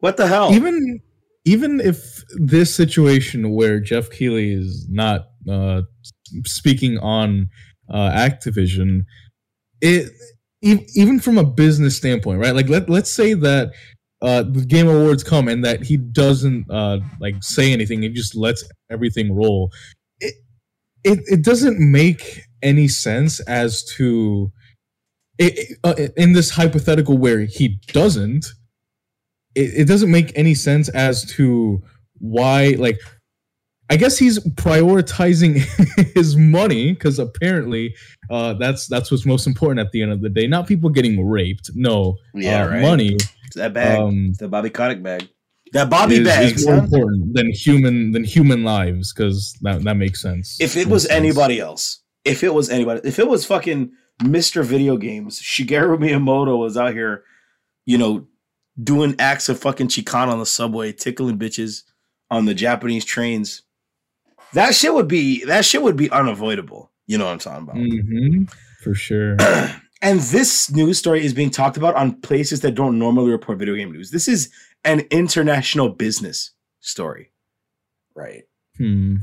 What the hell? even even if this situation where Jeff Keighley is not uh, speaking on uh, Activision, it even from a business standpoint, right? Like let let's say that uh, the Game Awards come and that he doesn't uh, like say anything, he just lets everything roll. It it it doesn't make any sense as to it, it- uh, in this hypothetical where he doesn't it, it doesn't make any sense as to why like i guess he's prioritizing [LAUGHS] his money because apparently uh that's that's what's most important at the end of the day not people getting raped no Yeah, uh, right. money It's that bag, um the Bobby Kotick bag, that Bobby is, bag. is more son. important than human than human lives because that that makes sense If it was sense. anybody else, if it was anybody, if it was fucking Mr. Video Games, Shigeru Miyamoto was out here, you know, doing acts of fucking chikan on the subway, tickling bitches on the Japanese trains. That shit would be that shit would be unavoidable. You know what I'm talking about. Mhm, for sure [CLEARS THROAT] And this news story is being talked about on places that don't normally report video game news. This is an international business story. Right. hmm.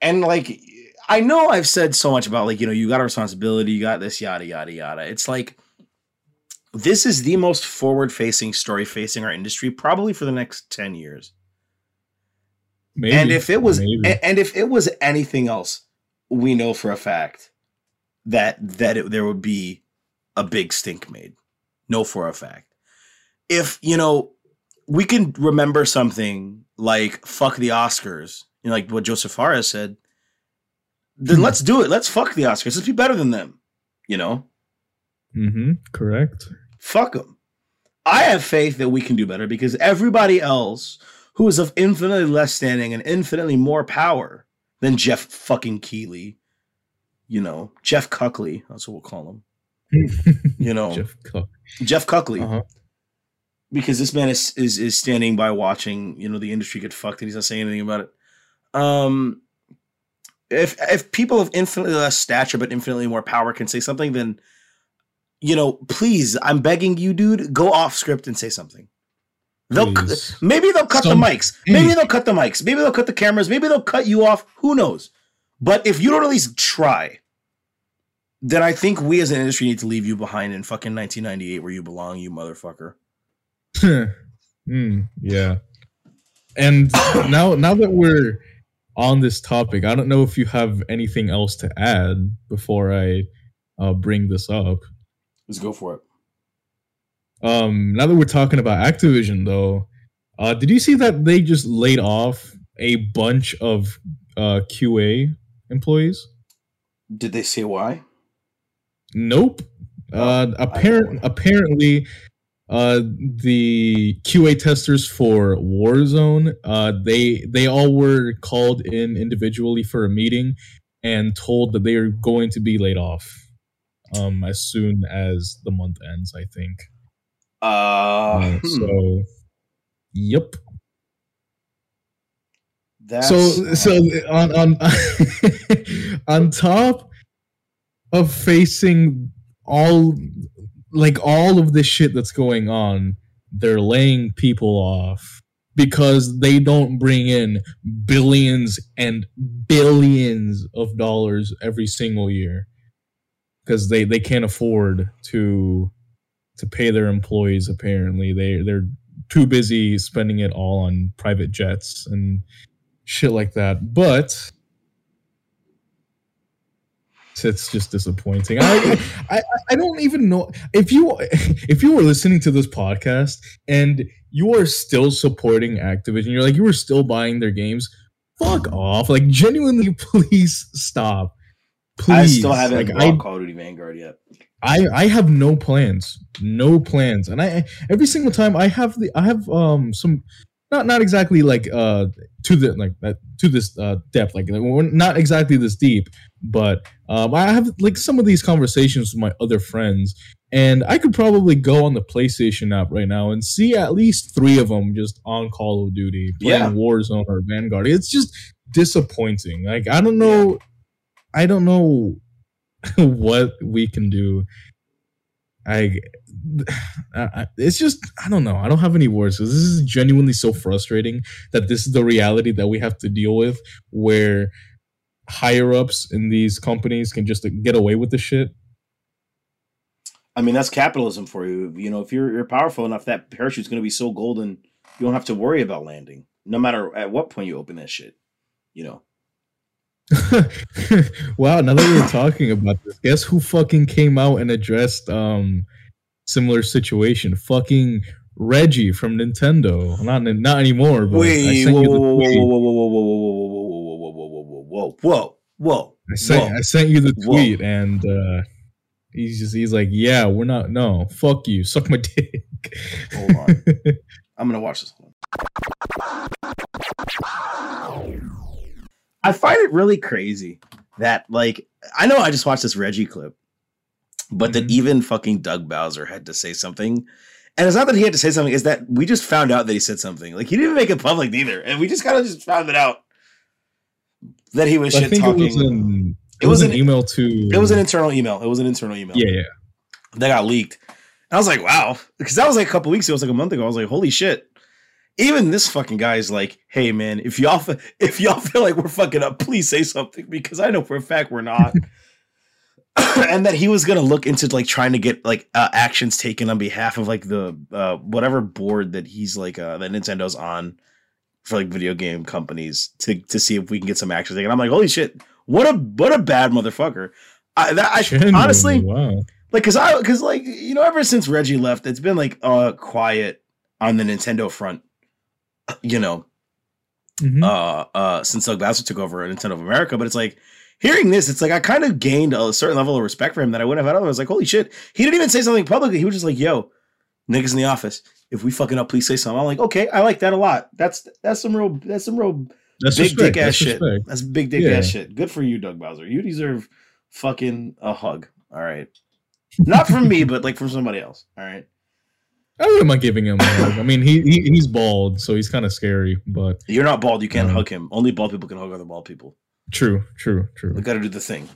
and like I know I've said so much about like you know you got a responsibility, you got this yada yada yada. It's like this is the most forward facing story facing our industry probably for the next 10 years. Maybe, and if it was maybe. and if it was anything else, we know for a fact that that it, there would be a big stink made. Know for a fact. If, you know, we can remember something like fuck the Oscars, you know, like what Josef Fares said, then Hmm. let's do it. Let's fuck the Oscars. Let's be better than them. You know? hmm correct Fuck them. I have faith that we can do better because everybody else who is of infinitely less standing and infinitely more power than Jeff fucking Keighley, you know, Jeff Cuckley, that's what we'll call him. [LAUGHS] You know, Jeff, Jeff Cuckley. Uh-huh. Because this man is, is is standing by watching, you know, the industry get fucked and he's not saying anything about it. Um if if people of infinitely less stature but infinitely more power can say something, then you know, please, I'm begging you, dude, go off script and say something. They'll cu- Please. maybe they'll cut Some- the mics. Maybe they'll cut the mics. Maybe they'll cut the cameras. Maybe they'll cut you off. Who knows? But if you don't at least try, then I think we as an industry need to leave you behind in fucking 1998 where you belong, you motherfucker. [LAUGHS] mm, yeah. And [COUGHS] now now that we're on this topic, I don't know if you have anything else to add before I uh, bring this up. Let's go for it. Um, now that we're talking about Activision, though, uh, did you see that they just laid off a bunch of uh, QA employees? Did they say why? Nope. Uh, apparent, apparently, uh, the QA testers for Warzone, uh, they they all were called in individually for a meeting and told that they are going to be laid off um, as soon as the month ends. I think. Uh, hmm. so, yep. That's, so so on on [LAUGHS] on top of facing all like all of this shit that's going on they're laying people off because they don't bring in billions and billions of dollars every single year because they they can't afford to to pay their employees apparently they they're too busy spending it all on private jets and shit like that. But it's just disappointing. I, [LAUGHS] I I don't even know if you if you were listening to this podcast and you are still supporting Activision, you're like you were still buying their games. fuck off. Like genuinely, [LAUGHS] please stop. Please. I still haven't like, bought I, Call of Duty Vanguard yet. I I have no plans, no plans, and I every single time I have the I have um some not not exactly like uh to the like that to this uh depth like we're not exactly this deep, but um I have like some of these conversations with my other friends, and I could probably go on the PlayStation app right now and see at least three of them just on Call of Duty playing Yeah. Warzone or Vanguard. It's just disappointing. Like I don't know, I don't know [LAUGHS] what we can do. [SIGHS] I, I, it's just I don't know. I don't have any words. This is genuinely so frustrating that this is the reality that we have to deal with, where higher ups in these companies can just get away with the shit. I mean, that's capitalism for you. You know, if you're you're powerful enough, that parachute's going to be so golden, you don't have to worry about landing, no matter at what point you open that shit. You know, wow, now that we're talking about this, guess who fucking came out and addressed um similar situation? Fucking Reggie from Nintendo. Not not anymore, but I wait, sent whoa, you the whoa, whoa, tweet. whoa, whoa, whoa, whoa, whoa, whoa, whoa, whoa, whoa, whoa, whoa, whoa, whoa, whoa. I sent Whoa. I sent you the Whoa. tweet and uh he's just he's like, Yeah, we're not no, fuck you, suck my dick. Hold on. I'm gonna watch this. I find it really crazy that, like, I know I just watched this Reggie clip, but that Mhm. even fucking Doug Bowser had to say something. And it's not that he had to say something; is that we just found out that he said something. Like he didn't make it public either, and we just kind of just found it out that he was shit talking. it was an it, It was, was an, an- email to it was an internal email. It was an internal email. Yeah, yeah. that got leaked. And I was like, wow, because that was like a couple weeks ago. It was like a month ago. I was like, holy shit. Even this fucking guy is like, hey man, if y'all if y'all feel like we're fucking up, please say something because I know for a fact we're not. [LAUGHS] [COUGHS] and that he was gonna look into like trying to get like uh, actions taken on behalf of like the uh, whatever board that he's like uh, that Nintendo's on for like video game companies to to see if we can get some action taken. I'm like, holy shit, what a what a bad motherfucker. I, that, I honestly wow. like because i because like you know ever since reggie left it's been like uh quiet on the nintendo front you know Mhm. uh uh since doug Bowser took over nintendo of america but it's like hearing this it's like i kind of gained a certain level of respect for him that i wouldn't have had otherwise like holy shit he didn't even say something publicly he was just like yo niggas in the office if we fucking up please say something i'm like okay i like that a lot that's that's some real that's some real That's big respect. dick ass That's shit respect. that's big dick Yeah. ass shit good for you doug bowser you deserve fucking a hug all right not from me, but like from somebody else. All right. I wouldn't mind giving him. a hug. I mean, he, he he's bald, so he's kind of scary. But You're not bald. You can't Um, hug him. Only bald people can hug other bald people. true, true, true. We got to do the thing.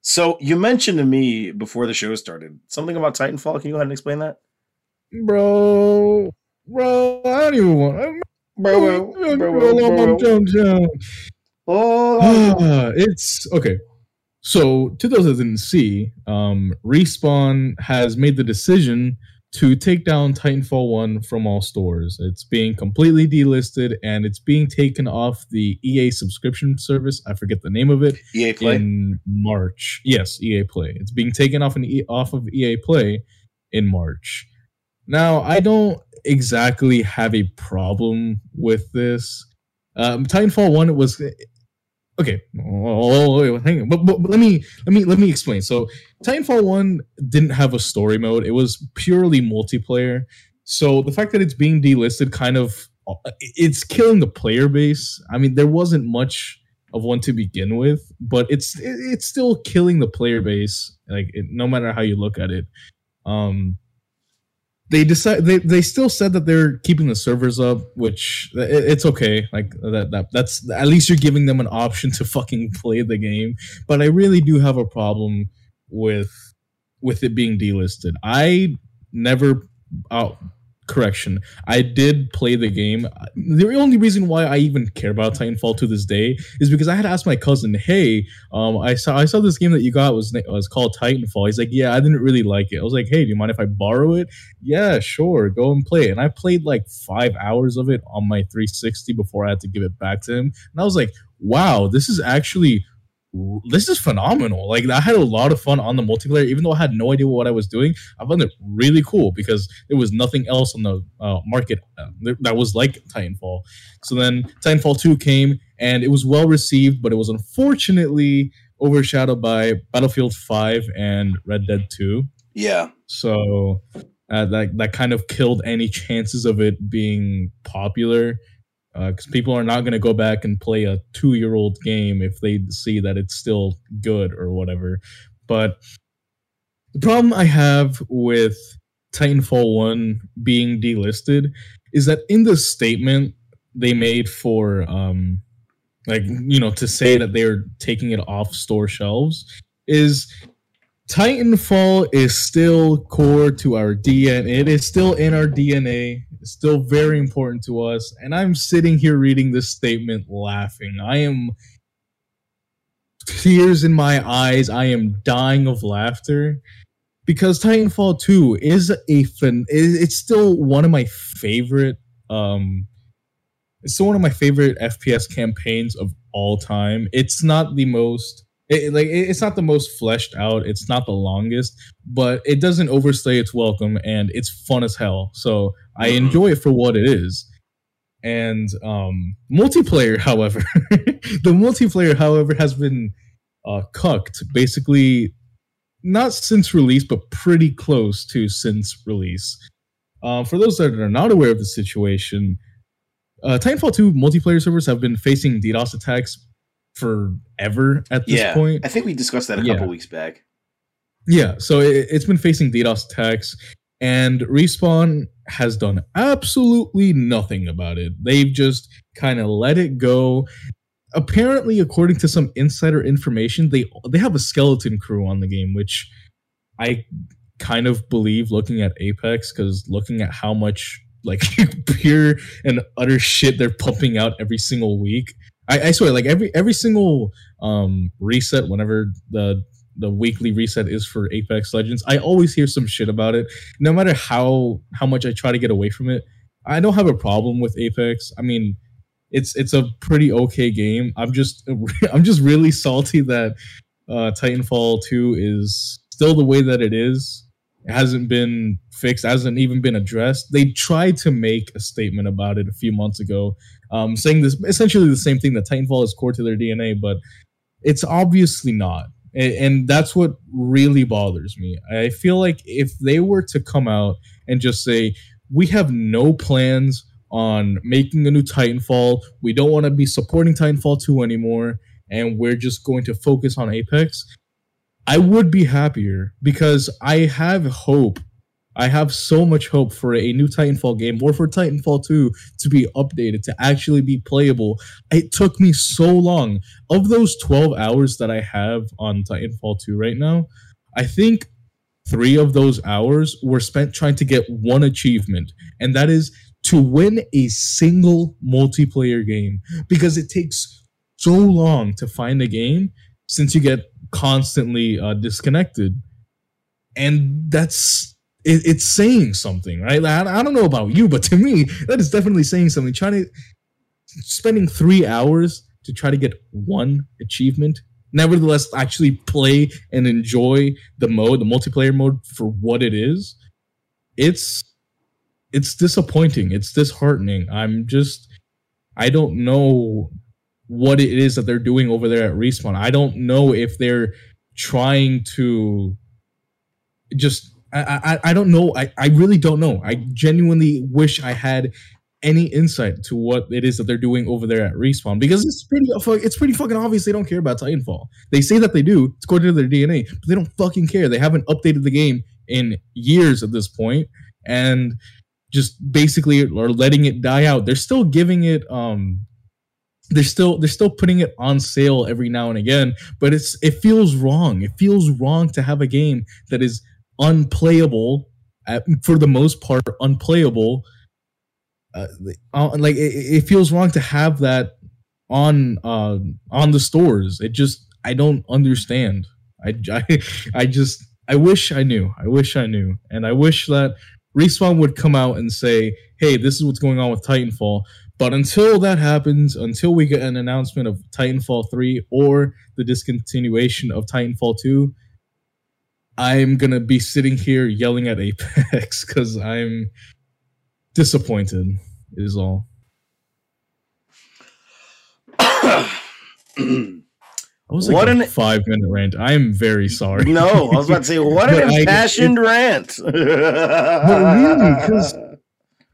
So you mentioned to me before the show started something about Titanfall. Can you go ahead and explain that? bro, bro, I don't even want. Bro, bro, bro, bro. bro, bro, bro, bro. Oh, Ah, it's okay. So, to those that didn't see, um, Respawn has made the decision to take down Titanfall 1 from all stores. It's being completely delisted and it's being taken off the EA subscription service. I forget the name of it. EA Play. in March. Yes, EA Play. It's being taken off an e- off of EA Play in March. Now, I don't exactly have a problem with this. Um, Titanfall One was okay. Oh, hang on. But, but, but let me let me let me explain. So, Titanfall One didn't have a story mode. It was purely multiplayer. So the fact that it's being delisted kind of it's killing the player base. I mean, there wasn't much of one to begin with, but it's it's still killing the player base. Like it, no matter how you look at it, um, they decide they, they still said that they're keeping the servers up, which it, it's okay. Like that, that that's at least you're giving them an option to fucking [LAUGHS] play the game. But I really do have a problem with with it being delisted. I never out correction. I did play the game. The only reason why I even care about Titanfall to this day is because I had asked my cousin, "Hey, um, I saw I saw this game that you got was was called Titanfall." He's like, "Yeah, I didn't really like it." I was like, "Hey, do you mind if I borrow it?" Yeah, sure, go and play it. And I played like five hours of it on my 360 before I had to give it back to him. And I was like, "Wow, this is actually." This is phenomenal. Like I had a lot of fun on the multiplayer, even though I had no idea what I was doing. I found it really cool because there was nothing else on the uh, market uh, that was like Titanfall. So then Titanfall 2 came and it was well received, but it was unfortunately overshadowed by Battlefield 5 and Red Dead 2. Yeah. So uh, that that kind of killed any chances of it being popular because people are not going to go back and play a two year old game if they see that it's still good or whatever. But the problem I have with Titanfall 1 being delisted is that in the statement they made for, um, like, you know, to say that they're taking it off store shelves is Titanfall is still core to our DNA. It is still in our DNA. It's still very important to us. And I'm sitting here reading this statement laughing. I am tears in my eyes. I am dying of laughter because Titanfall 2 is a fun it's still one of my favorite um it's still one of my favorite FPS campaigns of all time. It's not the most it, like it's not the most fleshed out. It's not the longest but it doesn't overstay its welcome and it's fun as hell. So i enjoy it for what it is. And um multiplayer [LAUGHS] however the multiplayer however has been uh cucked. Basically not since release but pretty close to since release. Uh, for those that are not aware of the situation uh, Titanfall 2 multiplayer servers have been facing DDoS attacks forever at this yeah. point. I think we discussed that a Yeah. couple weeks back. Yeah, so it, it's been facing DDoS attacks, and Respawn has done absolutely nothing about it. They've just kind of let it go. Apparently, according to some insider information, they they have a skeleton crew on the game, which I kind of believe looking at Apex, because looking at how much like [LAUGHS] pure and utter shit they're pumping out every single week. I, I swear, like every every single um reset, whenever the the weekly reset is for Apex Legends, I always hear some shit about it. No matter how how much I try to get away from it, I don't have a problem with Apex. I mean, it's it's a pretty okay game. I'm just [LAUGHS] I'm just really salty that uh, Titanfall 2 is still the way that it is. It hasn't been fixed, hasn't even been addressed. They tried to make a statement about it a few months ago, um, saying this essentially the same thing that Titanfall is core to their DNA, but it's obviously not. A- And that's what really bothers me. I feel like if they were to come out and just say, we have no plans on making a new Titanfall, we don't want to be supporting Titanfall 2 anymore, and we're just going to focus on Apex, I would be happier because I have hope. I have so much hope for a new Titanfall game or for Titanfall 2 to be updated, to actually be playable. It took me so long. Of those 12 hours that I have on Titanfall 2 right now, I think three of those hours were spent trying to get one achievement, and that is to win a single multiplayer game because it takes so long to find a game since you get constantly uh, disconnected and that's it, it's saying something right? I, I don't know about you but to me that is definitely saying something. Trying to spending three hours to try to get one achievement nevertheless actually play and enjoy the mode the multiplayer mode for what it is it's it's disappointing. It's disheartening. I'm just i don't know what it is that they're doing over there at respawn. I don't know if they're trying to just i i, I don't know. I, I really don't know. I genuinely wish i had any insight to what it is that they're doing over there at respawn because it's pretty it's pretty fucking obvious they don't care about titanfall. They say that they do it's according to their dna but they don't fucking care. They haven't updated the game in years at this point and just basically are letting it die out. They're still giving it um they're still they're still putting it on sale every now and again but it's it feels wrong. It feels wrong to have a game that is unplayable at, for the most part unplayable. Uh, uh, like it, it feels wrong to have that on uh on the stores. It just i don't understand. I, [LAUGHS] I i just i wish i knew. I wish i knew. And i wish that respawn would come out and say hey this is what's going on with titanfall. But until that happens, until we get an announcement of Titanfall 3 or the discontinuation of Titanfall 2, I'm going to be sitting here yelling at Apex [LAUGHS] because I'm disappointed, is all. [COUGHS] I was like What a an- five minute rant. I'm very sorry. no, I was about to say, what [LAUGHS] an I- impassioned rant. [LAUGHS] but really, because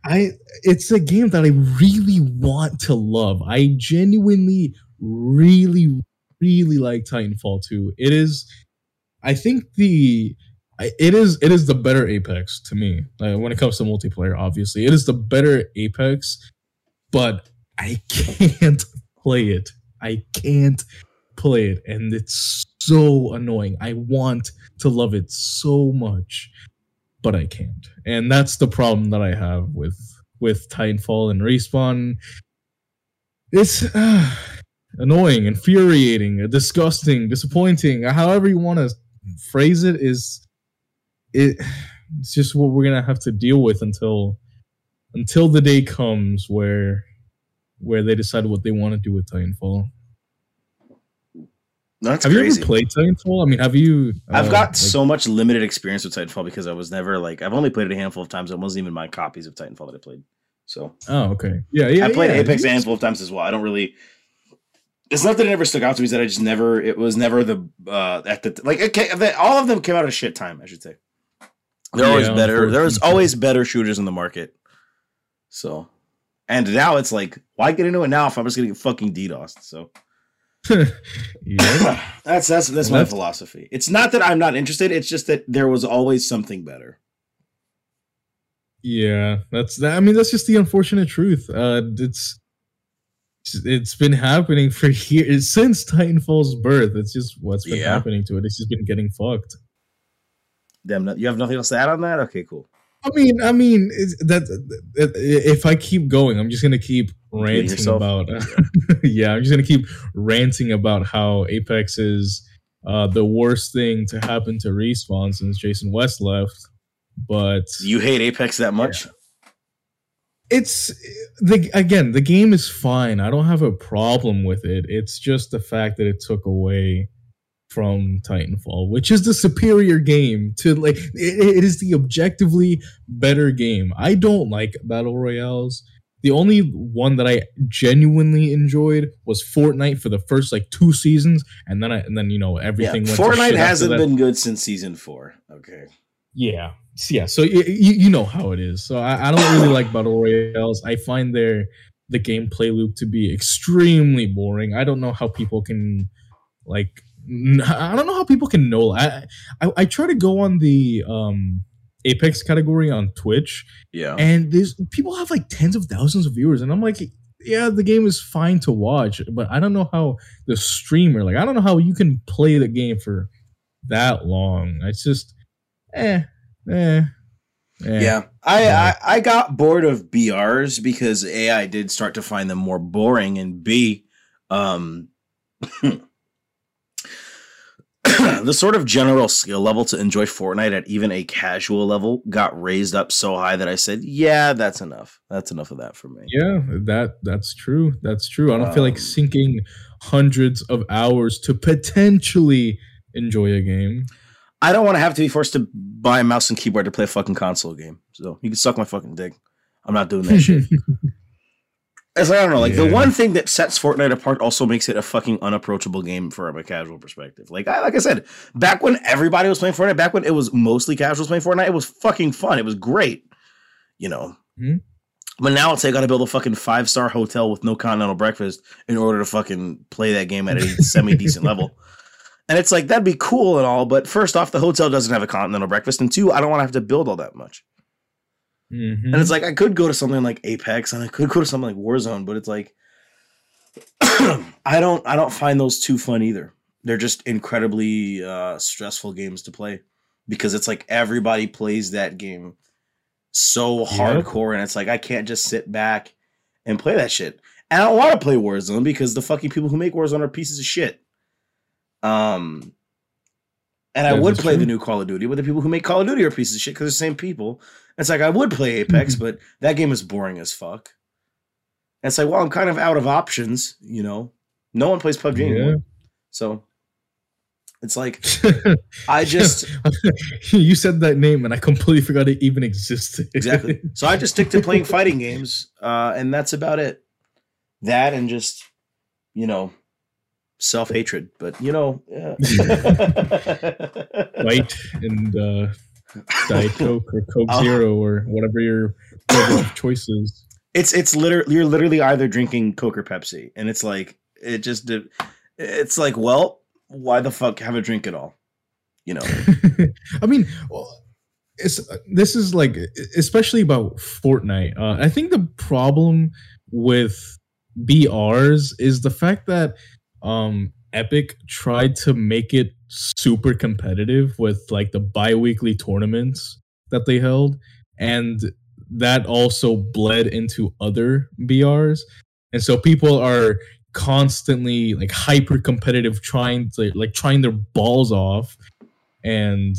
I it's a game that I really want to love. I genuinely really really like Titanfall 2. It is I think the it is it is the better Apex to me. When it comes to multiplayer obviously. It is the better Apex, but I [LAUGHS] can't play it. I can't play it and it's so annoying. I want to love it so much but I can't. And that's the problem that I have with with Titanfall and Respawn. It's uh, [SIGHS] annoying, infuriating, disgusting, disappointing. However you want to phrase it is it it's just what we're going to have to deal with until until the day comes where where they decide what they want to do with Titanfall. That's have crazy. you ever played Titanfall? I mean, have you I've uh, got like- so much limited experience with Titanfall because I was never like I've only played it a handful of times. It wasn't even my copies of Titanfall that I played. So Oh, okay. Yeah, yeah. I played yeah. Apex a handful of times as well. I don't really. It's not that it never stuck out to me. Is that I just never. It was never the uh at the like. Okay, all of them came out at shit time. I should say. They're always better. There's unfortunately. always better shooters in the market. So, and now it's like, why get into it now if I'm just gonna get fucking DDoSed? So [LAUGHS] yeah. [LAUGHS] that's that's that's my that's- philosophy. It's not that I'm not interested. It's just that there was always something better. Yeah, that's that. I mean, that's just the unfortunate truth. Uh, it's it's been happening for [LAUGHS] years since Titanfall's birth. It's just what's been Yeah. happening to it. It's just been getting fucked. Damn, you have nothing else to add on that? Okay, cool. I mean, I mean, that if I keep going, I'm just gonna keep ranting about. [LAUGHS] yeah, I'm just gonna keep ranting about how Apex is uh, the worst thing to happen to respawn since Jason West left. But You hate Apex that much? It's the again the game is fine i don't have a problem with it it's just the fact that it took away from titanfall which is the superior game to like it, it is the objectively better game i don't like battle royales the only one that i genuinely enjoyed was fortnite for the first like two seasons and then i and then you know Yeah, everything went to Fortnite shit hasn't that. been good since season four. Okay. Yeah. Yeah. So you, you know how it is. So I, I don't really like battle royales. I find their the gameplay loop to be extremely boring. I don't know how people can like. I don't know how people can know. I, I I try to go on the um Apex category on Twitch, Yeah. and there's people have like tens of thousands of viewers, and I'm like, yeah, the game is fine to watch, but I don't know how the streamer like I don't know how you can play the game for that long. It's just, eh, eh, eh. Yeah, I, Yeah. I I got bored of BRs because a I did start to find them more boring, and b um [COUGHS] the sort of general skill level to enjoy Fortnite at even a casual level got raised up so high that I said, yeah, that's enough. That's enough of that for me. Yeah, that that's true. That's true. I don't feel like Um, sinking hundreds of hours to potentially enjoy a game. I don't want to have to be forced to buy a mouse and keyboard to play a fucking console game. So you can suck my fucking dick. I'm not doing that shit. [LAUGHS] It's like I don't know, like the one thing that sets Fortnite apart also makes it a fucking unapproachable game from a casual perspective. Like I like I said, back when everybody was playing Fortnite, back when it was mostly casuals playing Fortnite, it was fucking fun. It was great, you know. Mhm. But now it's like I gotta build a fucking five star hotel with no continental breakfast in order to fucking play that game at a [LAUGHS] semi decent level. And it's like that'd be cool and all, but first off, the hotel doesn't have a continental breakfast, and two, I don't want to have to build all that much. Mhm. And it's like I could go to something like Apex and I could go to something like Warzone, but it's like [CLEARS THROAT] I don't I don't find those too fun either. They're just incredibly uh stressful games to play because it's like everybody plays that game so hardcore and it's like I can't just sit back and play that shit. And I don't want to play Warzone because the fucking people who make Warzone are pieces of shit. Um and I would play the new Call of Duty, but the people who make Call of Duty are pieces of shit because they're the same people. It's like I would play [CLEARS THROAT] Apex, but that game is boring as fuck. And it's like, well, I'm kind of out of options, you know. No one plays PUBG Yeah. anymore. So it's like [LAUGHS] I just [LAUGHS] you said that name and I completely forgot it even existed. exactly. So I just stick to playing fighting games, uh, and that's about it. That and just you know self hatred, but you know, yeah. [LAUGHS] White and uh, Diet [LAUGHS] Coke or Coke Oh. Zero or whatever your choice is. it's it's literally you're literally either drinking Coke or Pepsi, and it's like it just. It's like, well, why the fuck have a drink at all? You know, [LAUGHS] I mean, well, it's this is like especially about Fortnite. Uh, I think the problem with BRs is the fact that um, Epic tried to make it super competitive with like the bi-weekly tournaments that they held, and that also bled into other BRs, and so people are constantly like hyper competitive trying to like trying their balls off and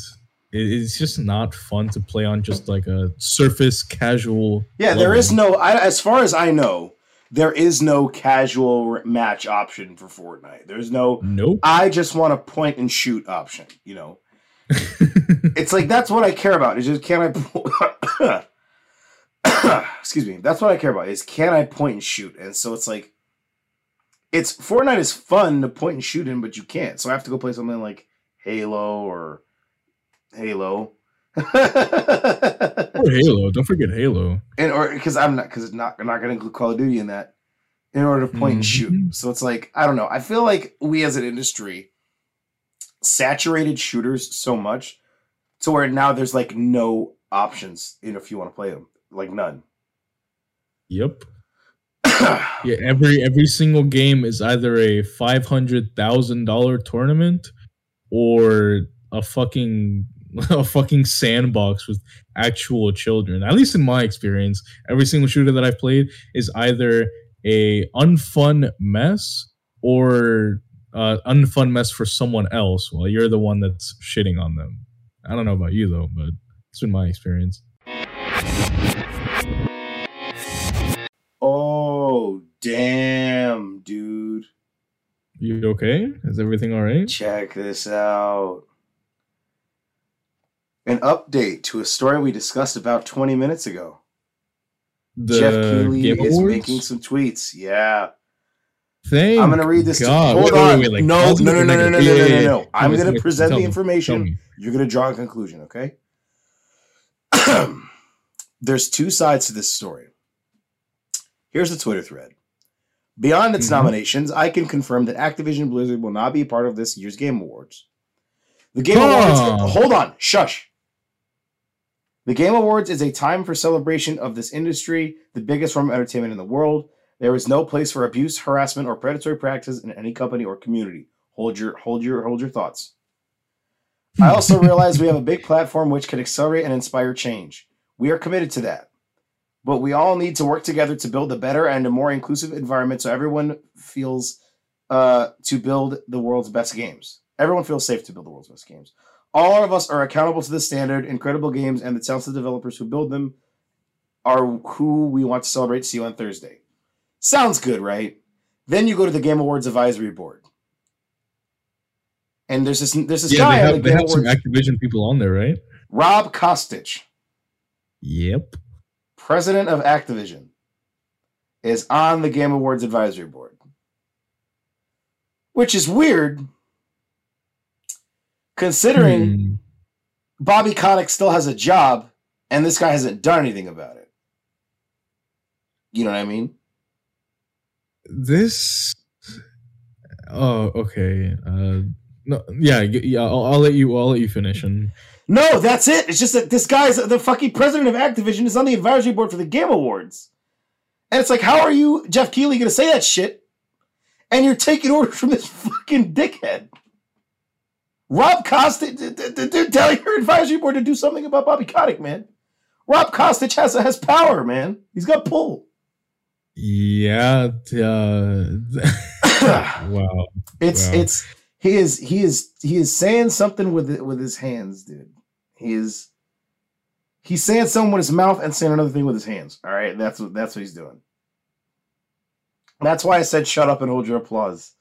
it's just not fun to play on just like a surface casual yeah, there level. is no. I, as far as I know, there is no casual match option for Fortnite. There's no. nope I just want a point and shoot option. You know, [LAUGHS] it's like that's what I care about. Is just can I? [COUGHS] Excuse me. That's what I care about. Is can I point and shoot? And so it's like, it's Fortnite is fun to point and shoot in, but you can't. So I have to go play something like Halo or Halo. Or [LAUGHS] halo don't forget halo and or because I'm not because it's not I'm not going to include Call of Duty in that in order to point and shoot. Mhm. So it's like I don't know. I feel like we as an industry saturated shooters so much to where now there's like no options in if you want to play them, like none. yep [CLEARS THROAT] yeah every every single game is either a five hundred thousand dollar tournament or a fucking [LAUGHS] a fucking sandbox with actual children. At least in my experience every single shooter that i've played is either a unfun mess or uh, unfun mess for someone else while you're the one that's shitting on them. I don't know about you though but it's been my experience. Oh damn, dude! you okay? Is everything all right? Check this out. An update to a story we discussed about 20 minutes ago. the Jeff Keighley Game is Awards? making some tweets. Yeah. Thank I'm gonna read this. To, God. hold Wait, wait, on. wait, like, no, no, no, no, no, no, no, no, no, no. I'm gonna present the information. You're gonna draw a conclusion. Okay. [CLEARS THROAT] There's two sides to this story. Here's the Twitter thread. Beyond its Mhm. nominations, I can confirm that Activision Blizzard will not be part of this year's Game Awards. The Game Huh. Awards. Hold on. Shush. The Game Awards is a time for celebration of this industry, the biggest form of entertainment in the world. There is no place for abuse, harassment, or predatory practices in any company or community. Hold your hold your hold your thoughts. I also [LAUGHS] realize we have a big platform which can accelerate and inspire change. We are committed to that. But we all need to work together to build a better and a more inclusive environment so everyone feels uh, to build the world's best games. Everyone feels safe to build the world's best games. All of us are accountable to this standard. Incredible games and the talented developers who build them are who we want to celebrate. See you on Thursday. Sounds good, right? Then you go to the Game Awards advisory board, and there's this there's this Yeah, guy they on the have, they have some Activision people on there, right? Rob Kostich, Yep. president of Activision, is on the Game Awards advisory board, which is weird, considering Hmm. Bobby Kotick still has a job and this guy hasn't done anything about it. You know what I mean? This. Oh, okay. Uh, no, yeah, yeah. I'll, I'll let you. I'll let you finish. And No, that's it. It's just that this guy's the fucking president of Activision is on the advisory board for the Game Awards. And it's like, how are you, Jeff Keighley, going to say that shit? And you're taking orders from this [LAUGHS] fucking dickhead. Rob Kostich, d- d- d- dude, tell your advisory board to do something about Bobby Kotick, man. Rob Kostich has has power, man. He's got pull. yeah. Uh, [COUGHS] [LAUGHS] wow. It's Wow. it's he is he is he is saying something with with his hands, dude. He is he's saying something with his mouth and saying another thing with his hands. All right, that's what that's what he's doing. That's why I said shut up and hold your applause.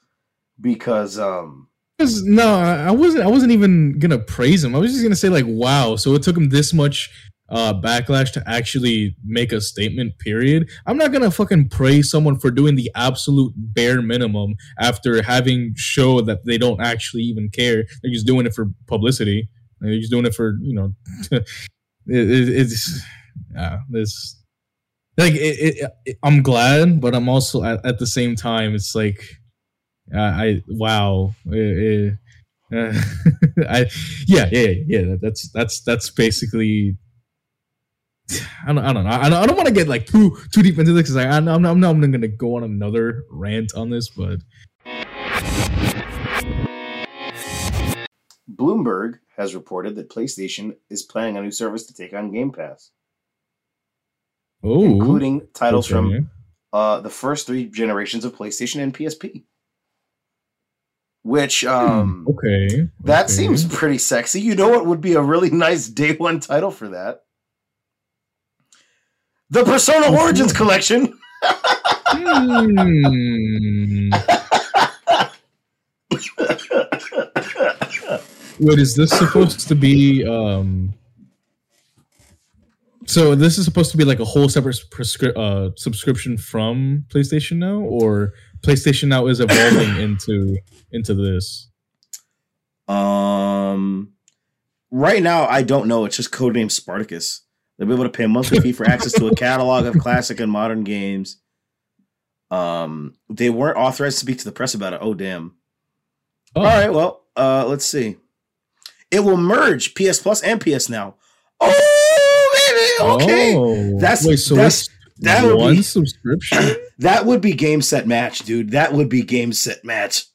Because um No, I wasn't. I wasn't even gonna praise him. I was just gonna say like, wow. So it took him this much uh backlash to actually make a statement. Period. I'm not gonna fucking praise someone for doing the absolute bare minimum after having show that they don't actually even care. They're just doing it for publicity. They're just doing it for you know. [LAUGHS] it, it, it's yeah. This like it, I'm glad, but I'm also at, at the same time. It's like uh, I wow. Eh, uh, [LAUGHS] I yeah yeah yeah. That's that's that's basically. I don't, I don't know. I don't, I don't want to get like too too deep into this because I, I'm, I'm, I'm not going to go on another rant on this, but Bloomberg has reported that PlayStation is planning a new service to take on Game Pass, oh, including titles okay. from uh, the first three generations of PlayStation and PSP. Which um, okay, that okay. seems pretty sexy. You know what would be a really [LAUGHS] nice day one title for that? The Persona Origins collection. [LAUGHS] Hmm. Wait, is this supposed to be um so this is supposed to be like a whole separate prescri- uh, subscription from PlayStation Now, or PlayStation Now is evolving [COUGHS] into into this? Um, right now, I don't know. It's just codename Spartacus. They'll be able to pay a monthly fee for access to a [LAUGHS] catalog of classic and modern games. Um, they weren't authorized to speak to the press about it. Oh, damn. Oh, All right, well, uh, let's see. It will merge PS Plus and PS Now. Oh, baby, okay. Oh, That's- wait. So that's- it's that would one be- subscription. [CLEARS THROAT] That would be game set match, dude. That would be game set match.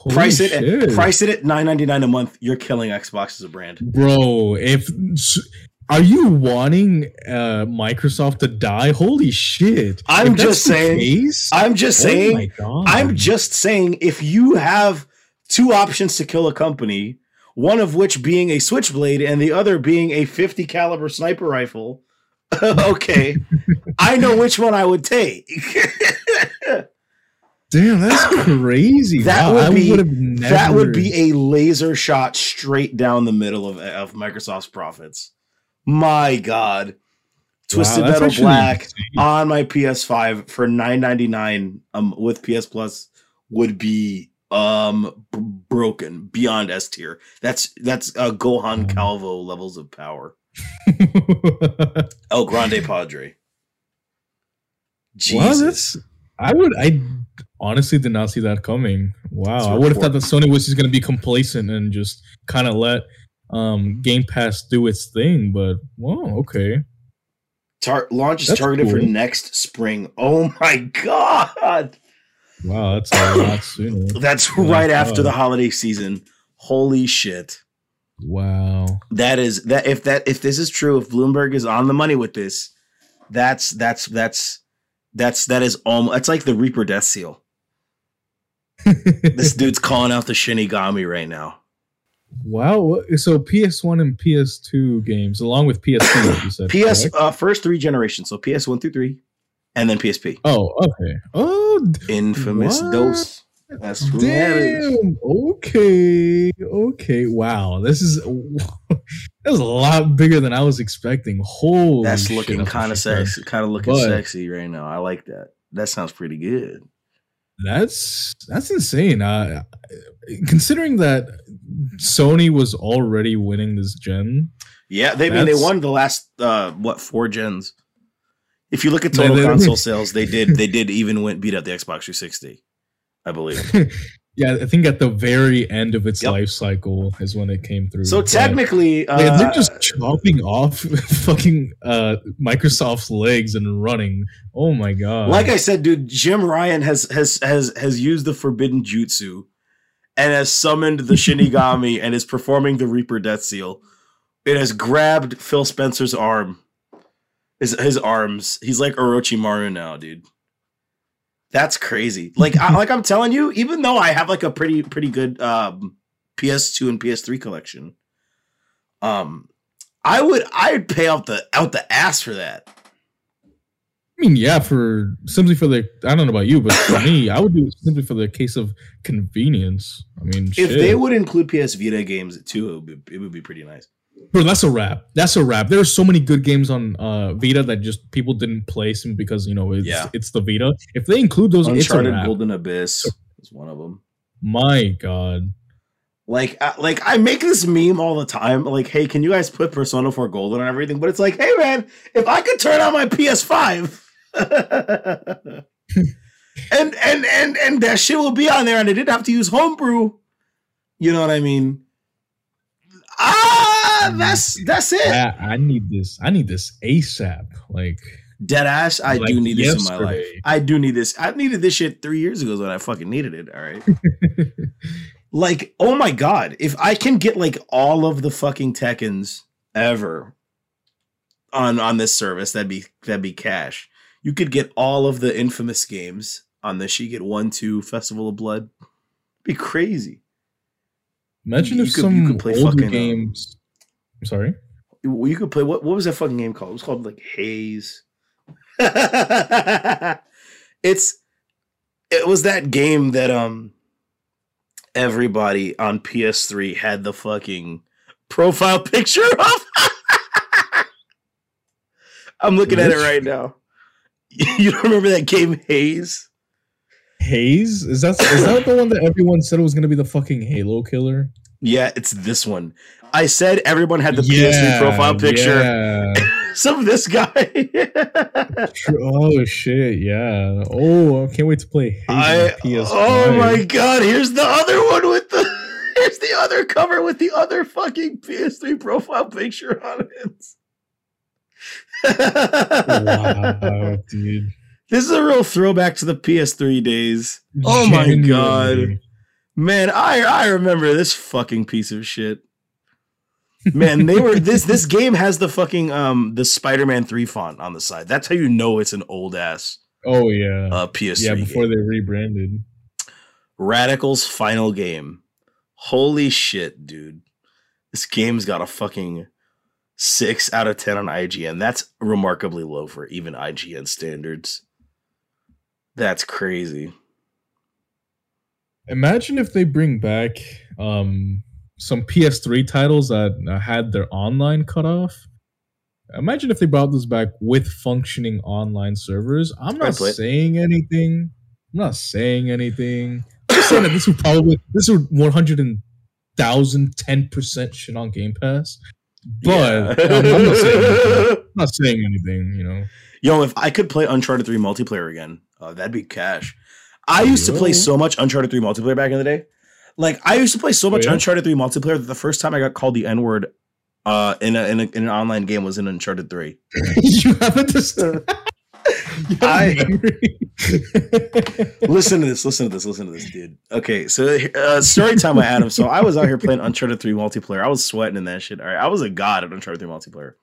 Holy price it, at, price it at nine ninety nine a month. You're killing Xbox as a brand. bro. If are you wanting uh Microsoft to die? Holy shit! I'm If just saying- case- I'm just oh saying. I'm just saying if you have two options to kill a company, one of which being a switchblade and the other being a 50 caliber sniper rifle, [LAUGHS] okay, I know which one I would take. [LAUGHS] Damn, that's [COUGHS] crazy. That Wow, would be- never, that would be a laser shot straight down the middle of, of Microsoft's profits. My God. Twisted Wow, Metal Black insane. on my PS5 for 9.99 um with PS Plus would be um b- broken beyond S tier. That's that's uh, Gohan. Calvo levels of power. El [LAUGHS] Grande Padre. Jesus. I would. I honestly did not see that coming. Wow, I would have thought that Sony was just going to be complacent and just kind of let um Game Pass do its thing. But wow, okay. Tar- launch is That's targeted for next spring. Oh my god. Wow, that's a lot sooner. That's Oh right after the holiday season. Holy shit. Wow. That is that if that if this is true, if Bloomberg is on the money with this, that's that's that's that's that is almost it's like the Reaper Death Seal. This [LAUGHS] dude's calling out the Shinigami right now. Wow. So PS1 and PS2 games, along with PSP, like you said. [COUGHS] PS uh, first three generations, so PS one through three, and then PSP. Oh, okay. Oh, Infamous What? dose. That's damn. Okay. Okay. Wow. This is [LAUGHS] that was a lot bigger than I was expecting. Holy. That's looking kind of sexy, kind of looking But- sexy right now. I like that. That sounds pretty good. That's that's insane. Uh, considering that Sony was already winning this gen, Yeah, they I mean they won the last uh what four gens. If you look at They- total they- console sales, they did they did even win beat out the Xbox 360, I believe. [LAUGHS] yeah, I think at the very end of its Yep. life cycle is when it came through. So But- technically, uh, Yeah, they're just chopping off [LAUGHS] fucking uh, Microsoft's legs and running. Oh my god! like I said, dude, Jim Ryan has has has has used the forbidden jutsu and has summoned the [LAUGHS] Shinigami and is performing the Reaper Death Seal. It has grabbed Phil Spencer's arm, his his arms. He's like Orochimaru now, dude. That's crazy. Like I, like I'm telling you, even though I have like a pretty pretty good um, PS2 and PS3 collection, um, I would I'd pay out the out the ass for that. I mean, yeah, for simply for the I don't know about you, but for me, [LAUGHS] I would do it simply for the case of convenience. I mean, If shit. they would include PS Vita games too, it would be, it would be pretty nice. Bro, that's a wrap. That's a wrap. There are so many good games on uh, Vita that just people didn't play simply because you know it's Yeah. it's the Vita. If they include those, it's a Uncharted. Golden Abyss is one of them. My God, Like, I, like I make this meme all the time. Like, hey, can you guys put Persona 4 Golden on everything? But it's like, hey, man, if I could turn on my PS5, [LAUGHS] and and and and that shit will be on there, and I didn't have to use homebrew. You know what I mean? Ah, that's that's it. I, I need this. I need this ASAP. Like, Dead ass. I Like do need this in my life. I do need this. I needed this shit three years ago when I fucking needed it. All right. [LAUGHS] like, oh my god, if I can get like all of the fucking Tekkens ever on on this service, that'd be that'd be cash. You could get all of the infamous games on this. You get one, two, Festival of Blood. Be crazy. imagine You if could- some you could play older fucking, um, games. Sorry. You you could play what? What was that fucking game called? It was called like Haze. [LAUGHS] it's it was that game that um everybody on PS3 had the fucking profile [LAUGHS] picture of. [LAUGHS] I'm looking at it right now. You don't remember that game Haze? Haze is that is that the one that everyone said was gonna be the fucking Halo killer? Yeah, it's this one. I said everyone had the PS3 profile picture. Yeah. [LAUGHS] Some of this guy. Oh shit! Yeah. Oh, I can't wait to play I, PS5. oh my god, here's the other one with the [LAUGHS] here's the other cover with the other fucking PS3 profile picture on it. Wow, [LAUGHS] dude. This is a real throwback to the PS3 days. Oh my god. Man, I I remember this fucking piece of shit. Man, they were this this game has the fucking um the Spider-Man 3 font on the side. That's how you know it's an old ass Oh yeah. uh PS3 yeah, before game. they rebranded. Radical's final game. Holy shit, dude. This game's got a fucking 6 out of 10 on IGN. That's remarkably low for even IGN standards. That's crazy. Imagine if they bring back um some PS3 titles that uh, had their online cut off. Imagine if they brought this back with functioning online servers. I'm not I'd play it. saying anything. I'm not saying anything. I'm saying that this would probably this would 100 thousand ten percent shit on Game Pass. But Yeah. I'm, I'm not saying anything. [LAUGHS] I'm not saying anything, you know. Yo, if I could play Uncharted 3 multiplayer again, uh, that'd be cash. I used to play so much Uncharted 3 multiplayer back in the day. Like I used to play so much Yeah. Uncharted 3 multiplayer that the first time I got called the N-word uh, in, a, in, a, in an online game was in Uncharted 3. [LAUGHS] you haven't just [LAUGHS] I- [LAUGHS] listen to this, listen to this, listen to this, dude. Okay, so uh, story time with Adam. So I was out here playing Uncharted 3 multiplayer. I was sweating in that shit. All right, I was a god at Uncharted 3 multiplayer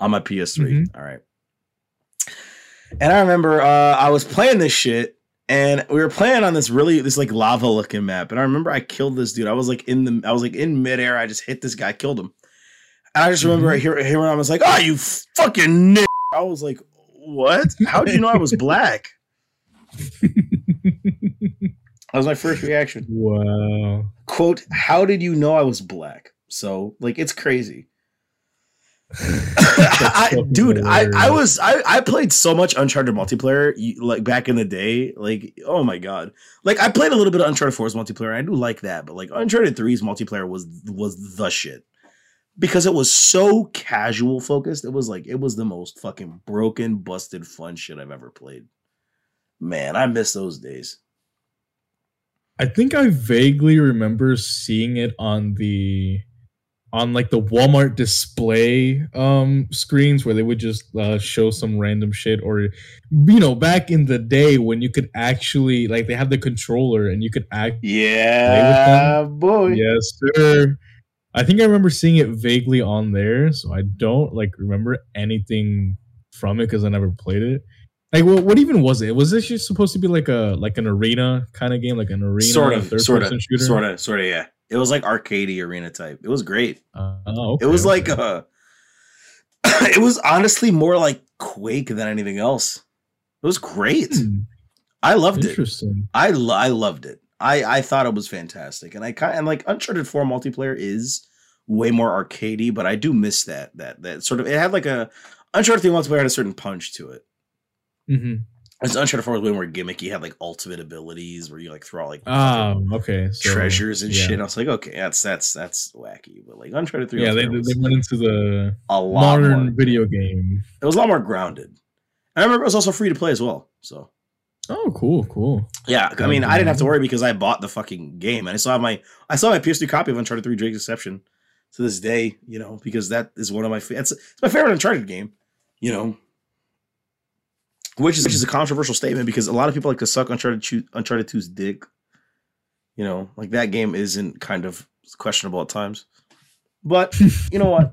on my PS3. All right, and I remember uh, I was playing this shit, and we were playing on this really this like lava looking map. And I remember I killed this dude. I was like in the I was like in midair. I just hit this guy, killed him. And I just remember Mhm. here here when I was like, "Oh, you fucking nick!" I was like, "What? How did you know I was black?" [LAUGHS] That was my first reaction. wow. Quote, how did you know I was black? So, like, it's crazy. I, dude, I, I was I, I played so much Uncharted multiplayer like back in the day. Like, oh my god. Like I played a little bit of Uncharted 4's multiplayer. I do like that, but like Uncharted 3's multiplayer was was the shit. Because it was so casual focused. It was like it was the most fucking broken, busted fun shit I've ever played. Man, I miss those days. I think I vaguely remember seeing it on the on like the Walmart display um screens where they would just uh, show some random shit or you know back in the day when you could actually like they had the controller and you could act Yeah, boy. yes sir. I think I remember seeing it vaguely on there so I don't like remember anything from it because I never played it. Like what, what even was it? Was this just supposed to be like a like an arena kind of game like an arena sort of, third sort of, shooter? sort of, sort of. Yeah, it was like arcadey arena type. It was great. Uh, oh, okay, it was like okay. uh [CLEARS THROAT] it was honestly more like Quake than anything else. It was great. Hmm, I loved it. Interesting. I lo- I loved it. I I thought it was fantastic, and I kind and like Uncharted Four multiplayer is way more arcadey, but I do miss that that that sort of it had like a Uncharted Three multiplayer had a certain punch to it. hmm As Uncharted Four was way more gimmicky, had like ultimate abilities where you like throw out like Ah, okay. So, treasures and yeah. shit. I was like, okay, that's that's that's wacky, but like Uncharted Three, Yeah, they, they went into the a lot modern more, video game. It was a lot more grounded. And I remember it was also free to play as well. So Oh, cool, cool. yeah, I mean, I didn't have to worry because I bought the fucking game, and I still have my I still have my PS3 copy of Uncharted Three: Drake's Deception to this day. You know, because that is one of my fa- it's, it's my favorite Uncharted game. You know, which is which is a controversial statement because a lot of people like to suck Uncharted Uncharted 2's dick. You know, like that game isn't kind of questionable at times, but [LAUGHS] you know what?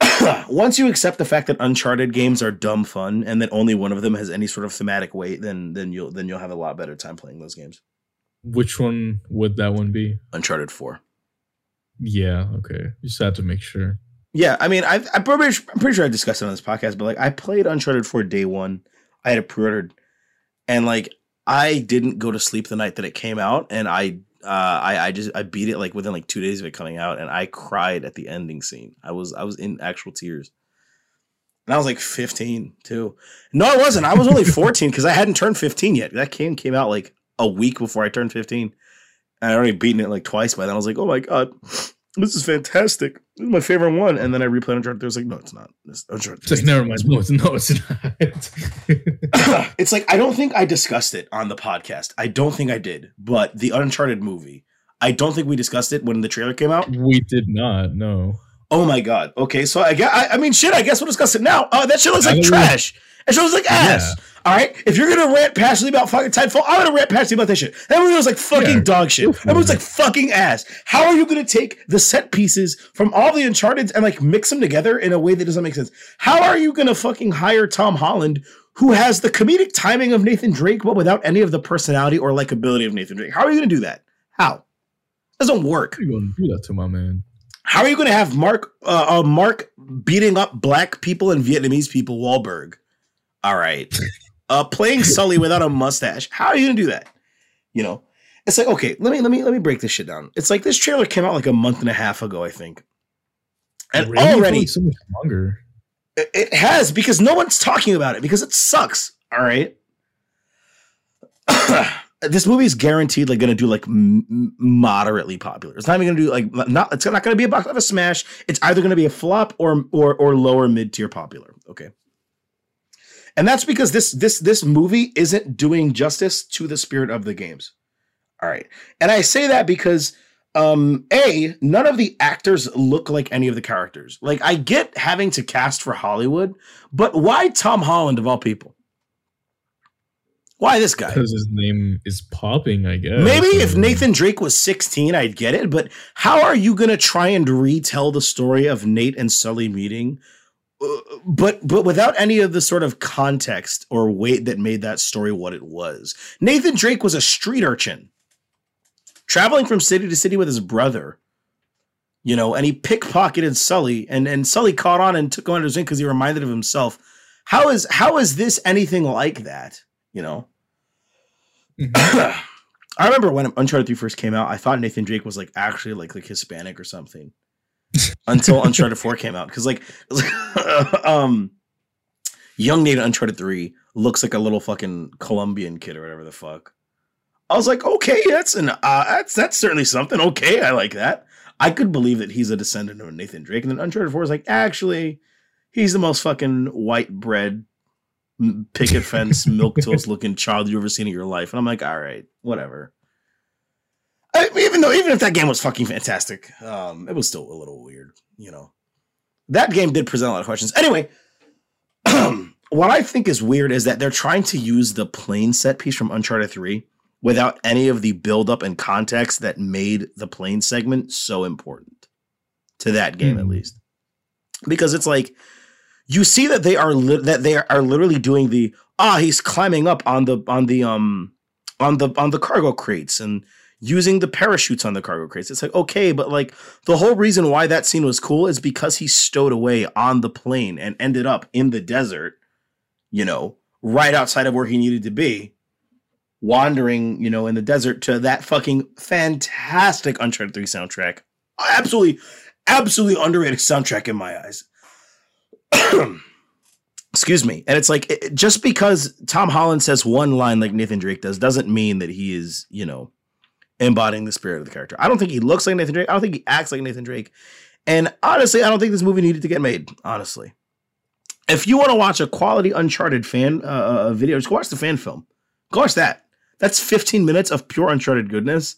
[COUGHS] Once you accept the fact that Uncharted games are dumb fun and that only one of them has any sort of thematic weight, then then you'll then you'll have a lot better time playing those games. Which one would that one be? Uncharted Four. Yeah, okay. You just had to make sure. Yeah, I mean, I, I'm pretty, I'm pretty sure I discussed it on this podcast, but like, I played Uncharted 4 day one. I had it pre-ordered, and like, I didn't go to sleep the night that it came out, and I, uh, I, I just, I beat it like within like two days of it coming out, and I cried at the ending scene. I was, I was in actual tears, and I was like 15 too. No, I wasn't. I was only [LAUGHS] 14 because I hadn't turned 15 yet. That game came out like a week before I turned 15. And I already beaten it like twice by then. I was like, oh my god, this is fantastic. This is my favorite one. And then I replayed Uncharted. I was like, no, it's not. It's oh, Uncharted. It's like, never mind. No, it's, no, [LAUGHS] it's not. it's like I don't think I discussed it on the podcast. I don't think I did. But the Uncharted movie, I don't think we discussed it when the trailer came out. we did not, no. Oh my god. Okay, so I guess I, I mean shit. I guess we'll discuss it now. Uh, that shit looks like trash. That shit looks like ass. All right. If you're gonna rant passionately about fucking Titanfall, I'm gonna rant passionately about this shit. That movie was like fucking Yeah, dog shit. That movie was like fucking ass. How are you gonna take the set pieces from all the Uncharted and like mix them together in a way that doesn't make sense? How are you gonna fucking hire Tom Holland? Who has the comedic timing of Nathan Drake, but without any of the personality or likability of Nathan Drake? How are you going to do that? How? Doesn't work. How are you gonna do that to my man? How are you going to have Mark uh, uh, Mark beating up black people and Vietnamese people? Wahlberg. All right. Uh, playing [LAUGHS] Sully without a mustache. How are you going to do that? You know, it's like okay. Let me let me let me break this shit down. It's like this trailer came out like a month and a half ago, I think, and Really? Already so much longer. it it has because no one's talking about it because it sucks. All right. [CLEARS THROAT] [CLEARS THROAT] this movie is guaranteed like going to do like m- moderately popular. It's not even going to do like not. It's not going to be a box office smash. It's either going to be a flop or or or lower mid tier popular. Okay. And that's because this this this movie isn't doing justice to the spirit of the games. All right. And I say that because um a none of the actors look like any of the characters like i get having to cast for hollywood but why tom holland of all people why this guy Because his name is popping, I guess. maybe if nathan drake was 16 i'd get it but how are you gonna try and retell the story of nate and sully meeting uh, but but without any of the sort of context or weight that made that story what it was nathan drake was a street urchin traveling from city to city with his brother. You know, and he pickpocketed Sully, and and Sully caught on and took him under his wing because he reminded of himself. How is how is this anything like that? You know, mhm. [COUGHS] I remember when Uncharted Three first came out, I thought Nathan Drake was like actually like like Hispanic or something. [LAUGHS] Until Uncharted Four came out, because like, [LAUGHS] um, young Nate Uncharted Three looks like a little fucking Colombian kid or whatever the fuck. I was like, okay, that's an uh, that's that's certainly something. Okay, I like that. I could believe that he's a descendant of Nathan Drake, and then Uncharted Four is like, actually, he's the most fucking white bread, picket fence, milk toast looking child you've ever seen in your life. And I'm like, all right, whatever. I, even though, even if that game was fucking fantastic, um, it was still a little weird, you know. That game did present a lot of questions. Anyway, [CLEARS THROAT] what I think is weird is that they're trying to use the plane set piece from Uncharted 3 without any of the buildup and context that made the plane segment so important to that game, at Hmm. least. Because it's like you see that they are li- that they are literally doing the ah he's climbing up on the on the um on the on the cargo crates and using the parachutes on the cargo crates. It's like okay, but like the whole reason why that scene was cool is because he stowed away on the plane and ended up in the desert, you know, right outside of where he needed to be, wandering, you know, in the desert to that fucking fantastic Uncharted 3 soundtrack. Absolutely, absolutely underrated soundtrack in my eyes. [COUGHS] Excuse me. And it's like, it- just because Tom Holland says one line like Nathan Drake does, doesn't mean that he is, you know, embodying the spirit of the character. I don't think he looks like Nathan Drake. I don't think he acts like Nathan Drake. And honestly, I don't think this movie needed to get made, honestly if you want to watch a quality Uncharted fan uh, uh, video, just watch the fan film. Go watch that. That's 15 minutes of pure Uncharted goodness.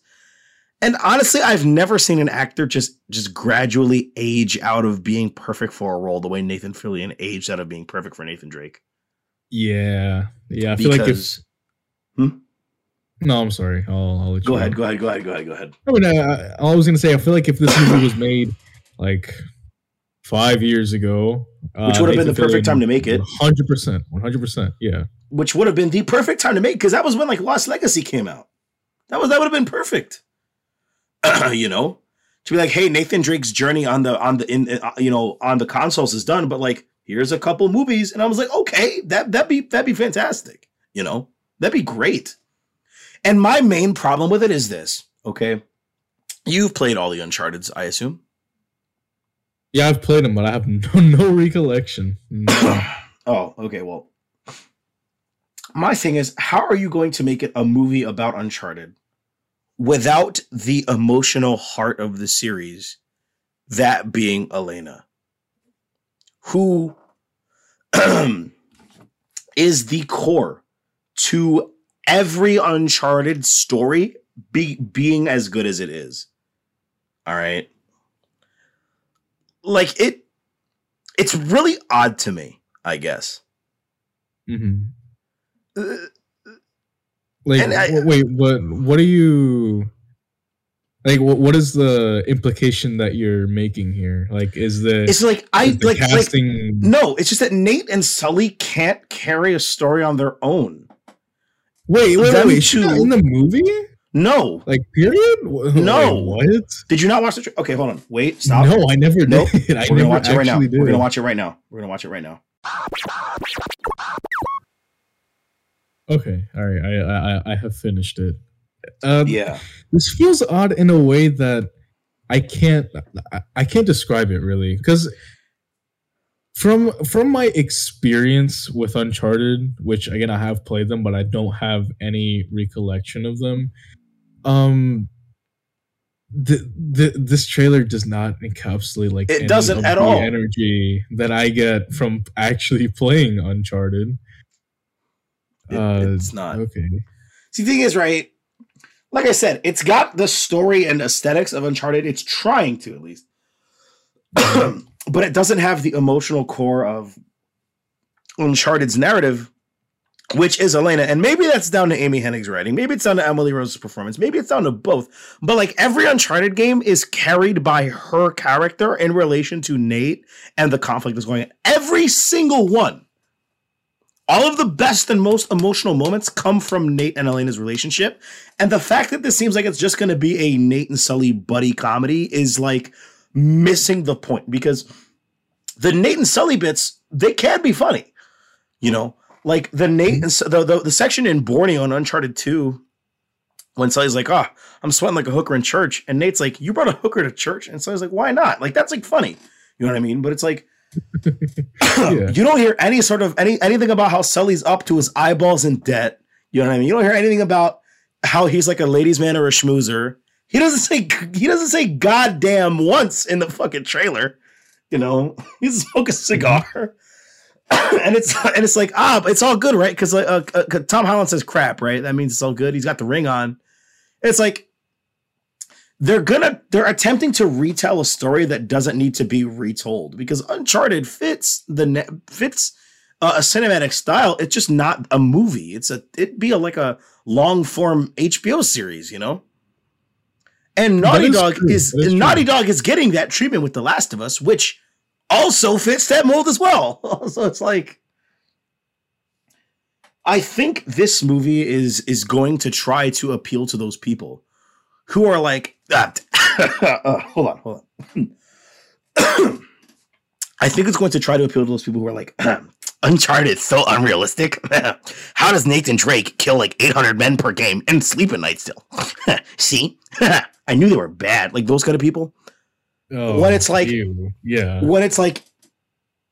And honestly, I've never seen an actor just just gradually age out of being perfect for a role the way Nathan Fillion aged out of being perfect for Nathan Drake. Yeah, yeah. I feel like if Because no, I'm sorry. I'll, I'll let you go ahead, go ahead, go ahead, go ahead, go ahead. I mean, I, I was gonna say, I feel like if this movie was made like five years ago, uh, Which would have been the perfect time to make it. Hundred percent, one hundred percent. Yeah, Which would have been the perfect time to make because that was when like Lost Legacy came out. That was that would have been perfect. You know, to be like, hey, Nathan Drake's journey on the on the in uh, you know on the consoles is done, but like here's a couple movies, and I was like, okay, that that'd be that'd be fantastic. You know, that'd be great. And my main problem with it is this. Okay, you've played all the Uncharted's, I assume. yeah. I've played them, but I have [LAUGHS] no, no recollection. No. [COUGHS] Oh, okay. Well, my thing is, how are you going to make it a movie about Uncharted without the emotional heart of the series, that being Elena, who [CLEARS THROAT] is the core to every Uncharted story be, being as good as it is? All right. Like it, it's really odd to me, I guess. hmm Uh, Like, And I- w- wait, what? What are you? Like, what? What is the implication that you're making here? Like, is the It's like I is the like, like no, it's just that Nate and Sully can't carry a story on their own. wait, wait, wait, them wait. She's not two- in the movie? No. Like, period? No. Wait, what? Did you not watch the tra- Okay, hold on. Wait, stop. No, I never Nope. did. [LAUGHS] I We're gonna never watch it right now. did. We're gonna watch it right now. We're gonna watch it right now. Okay, all right. I I I have finished it. Um, Yeah. this feels odd in a way that I can't I, can't describe it really because from from my experience with Uncharted, which again I have played them, but I don't have any recollection of them. Um, the, the this trailer does not encapsulate like It doesn't at the all. energy that I get from actually [LAUGHS] playing Uncharted. It- Uh, it's not. okay. See, the thing is, right? Like I said, it's got the story and aesthetics of Uncharted. It's trying to, at least. [CLEARS THROAT] but it doesn't have the emotional core of Uncharted's narrative, which is Elena. And maybe that's down to Amy Hennig's writing. Maybe it's down to Emily Rose's performance. Maybe it's down to both. But like every Uncharted game is carried by her character in relation to Nate and the conflict that's going on. Every single one all of the best and most emotional moments come from Nate and Elena's relationship. And the fact that this seems like it's just going to be a Nate and Sully buddy comedy is like missing the point because the Nate and Sully bits, they can be funny. You know, like the Nate mm-hmm. and Su- the, the, the section in Borneo on Uncharted 2 when Sully's like, oh, I'm sweating like a hooker in church. And Nate's like, you brought a hooker to church? And Sully's like, why not? Like, that's like funny. You know what I mean? But it's like, [COUGHS] Yeah. you don't hear any sort of any anything about how Sully's up to his eyeballs in debt. You know what I mean? You don't hear anything about how he's like a ladies' man or a schmoozer. He doesn't say he doesn't say goddamn once in the fucking trailer. You know, [LAUGHS] he's smoking a cigar. [COUGHS] and it's and it's like ah, but it's all good, right? Because uh, uh, 'cause Tom Holland says crap, right? That means it's all good. He's got the ring on. It's like they're gonna they're attempting to retell a story that doesn't need to be retold because Uncharted fits the ne- fits uh, a cinematic style. It's just not a movie. It's a it'd be a, like a long form HBO series, you know. And Naughty is Dog true. is, is Naughty. Dog is getting that treatment with The Last of Us, which also fits that mold as well. [LAUGHS] so it's like I think this movie is is going to try to appeal to those people who are like, ah, [LAUGHS] uh, hold on, hold on. [CLEARS THROAT] I think it's going to try to appeal to those people who are like, [CLEARS THROAT] Uncharted so unrealistic. [LAUGHS] How does Nathan Drake kill like 800 men per game and sleep at night still? [LAUGHS] See? I knew they were bad. Like those kind of people. Oh, When it's like- ew. yeah, When it's like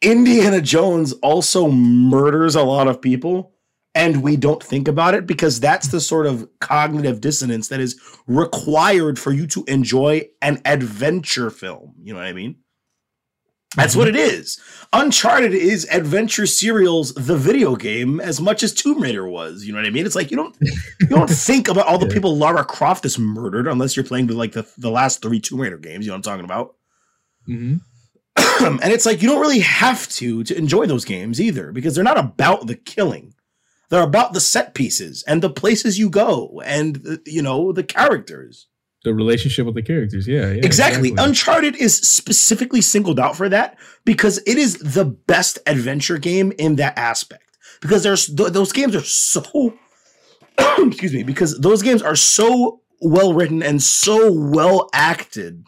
Indiana Jones also murders a lot of people and we don't think about it because that's the sort of cognitive dissonance that is required for you to enjoy an adventure film. You know what I mean? That's what it is. Uncharted is adventure serials, the video game, as much as Tomb Raider was. You know what I mean? It's like you don't you don't [LAUGHS] think about all the Yeah. people Lara Croft has murdered unless you're playing with like the, the last three Tomb Raider games. You know what I'm talking about? Mhm. [CLEARS THROAT] and it's like you don't really have to to enjoy those games either because they're not about the killing. They're about the set pieces and the places you go and you know the characters. the relationship with the characters. Yeah, yeah exactly. Uncharted is specifically singled out for that because it is the best adventure game in that aspect. Because there's th- those games are so [COUGHS] excuse me, because those games are so well written and so well acted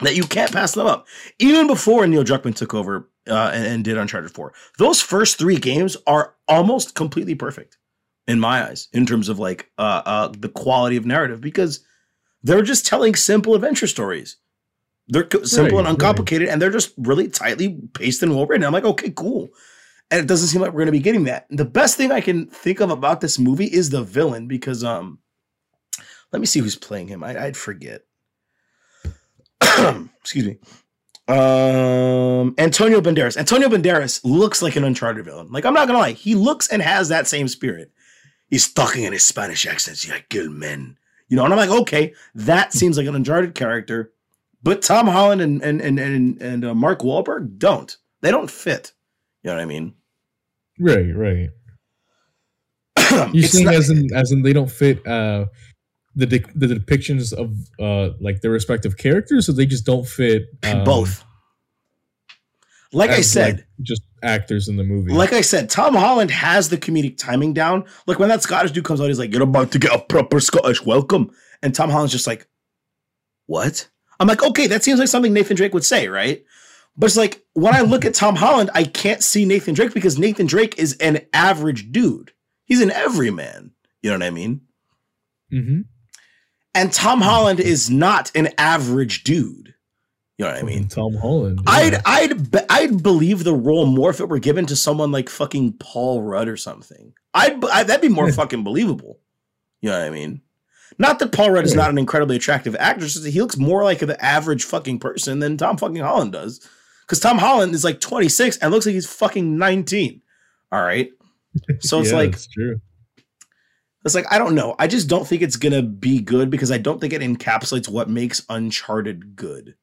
that you can't pass them up. Even before Neil Druckmann took over uh, and, and did Uncharted 4, those first three games are almost completely perfect in my eyes in terms of like uh, uh, the quality of narrative because they're just telling simple adventure stories. They're co- simple Right, and uncomplicated, and they're just really tightly paced and well written. I'm like, okay, cool. And it doesn't seem like we're going to be getting that. The best thing I can think of about this movie is the villain because, um, let me see who's playing him. I, I'd forget. [CLEARS THROAT] Excuse me. Um, Antonio Banderas. Antonio Banderas looks like an Uncharted villain. Like I'm not gonna lie, he looks and has that same spirit. He's talking in his Spanish accent. Yeah, kill men. You know, and I'm like, okay, that seems like an Uncharted character, but Tom Holland and and and and, and uh, Mark Wahlberg don't. They don't fit. You know what I mean? right, right. [CLEARS THROAT] You're saying not- as in as in they don't fit uh the de- the depictions of uh like their respective characters, so they just don't fit um, both. Like I said, like, just actors in the movie. Like I said, Tom Holland has the comedic timing down. Like when that Scottish dude comes out, he's like, "You're about to get a proper Scottish welcome," and Tom Holland's just like, "What?" I'm like, "Okay, that seems like something Nathan Drake would say, right?" But it's like when I look at Tom Holland, I can't see Nathan Drake because Nathan Drake is an average dude. He's an everyman. You know what I mean? mm-hmm. And Tom Holland is not an average dude. You know what I mean? Tom Holland. I'd. I'd be- I'd believe the role more if it were given to someone like fucking Paul Rudd or something. I'd, I that'd be more fucking believable. You know what I mean? Not that Paul Rudd is not an incredibly attractive actor, just that he looks more like the average fucking person than Tom fucking Holland does. Because Tom Holland is like 26 and looks like he's fucking 19. All right. So it's [LAUGHS] Yeah, like it's like I don't know. I just don't think it's gonna be good because I don't think it encapsulates what makes Uncharted good.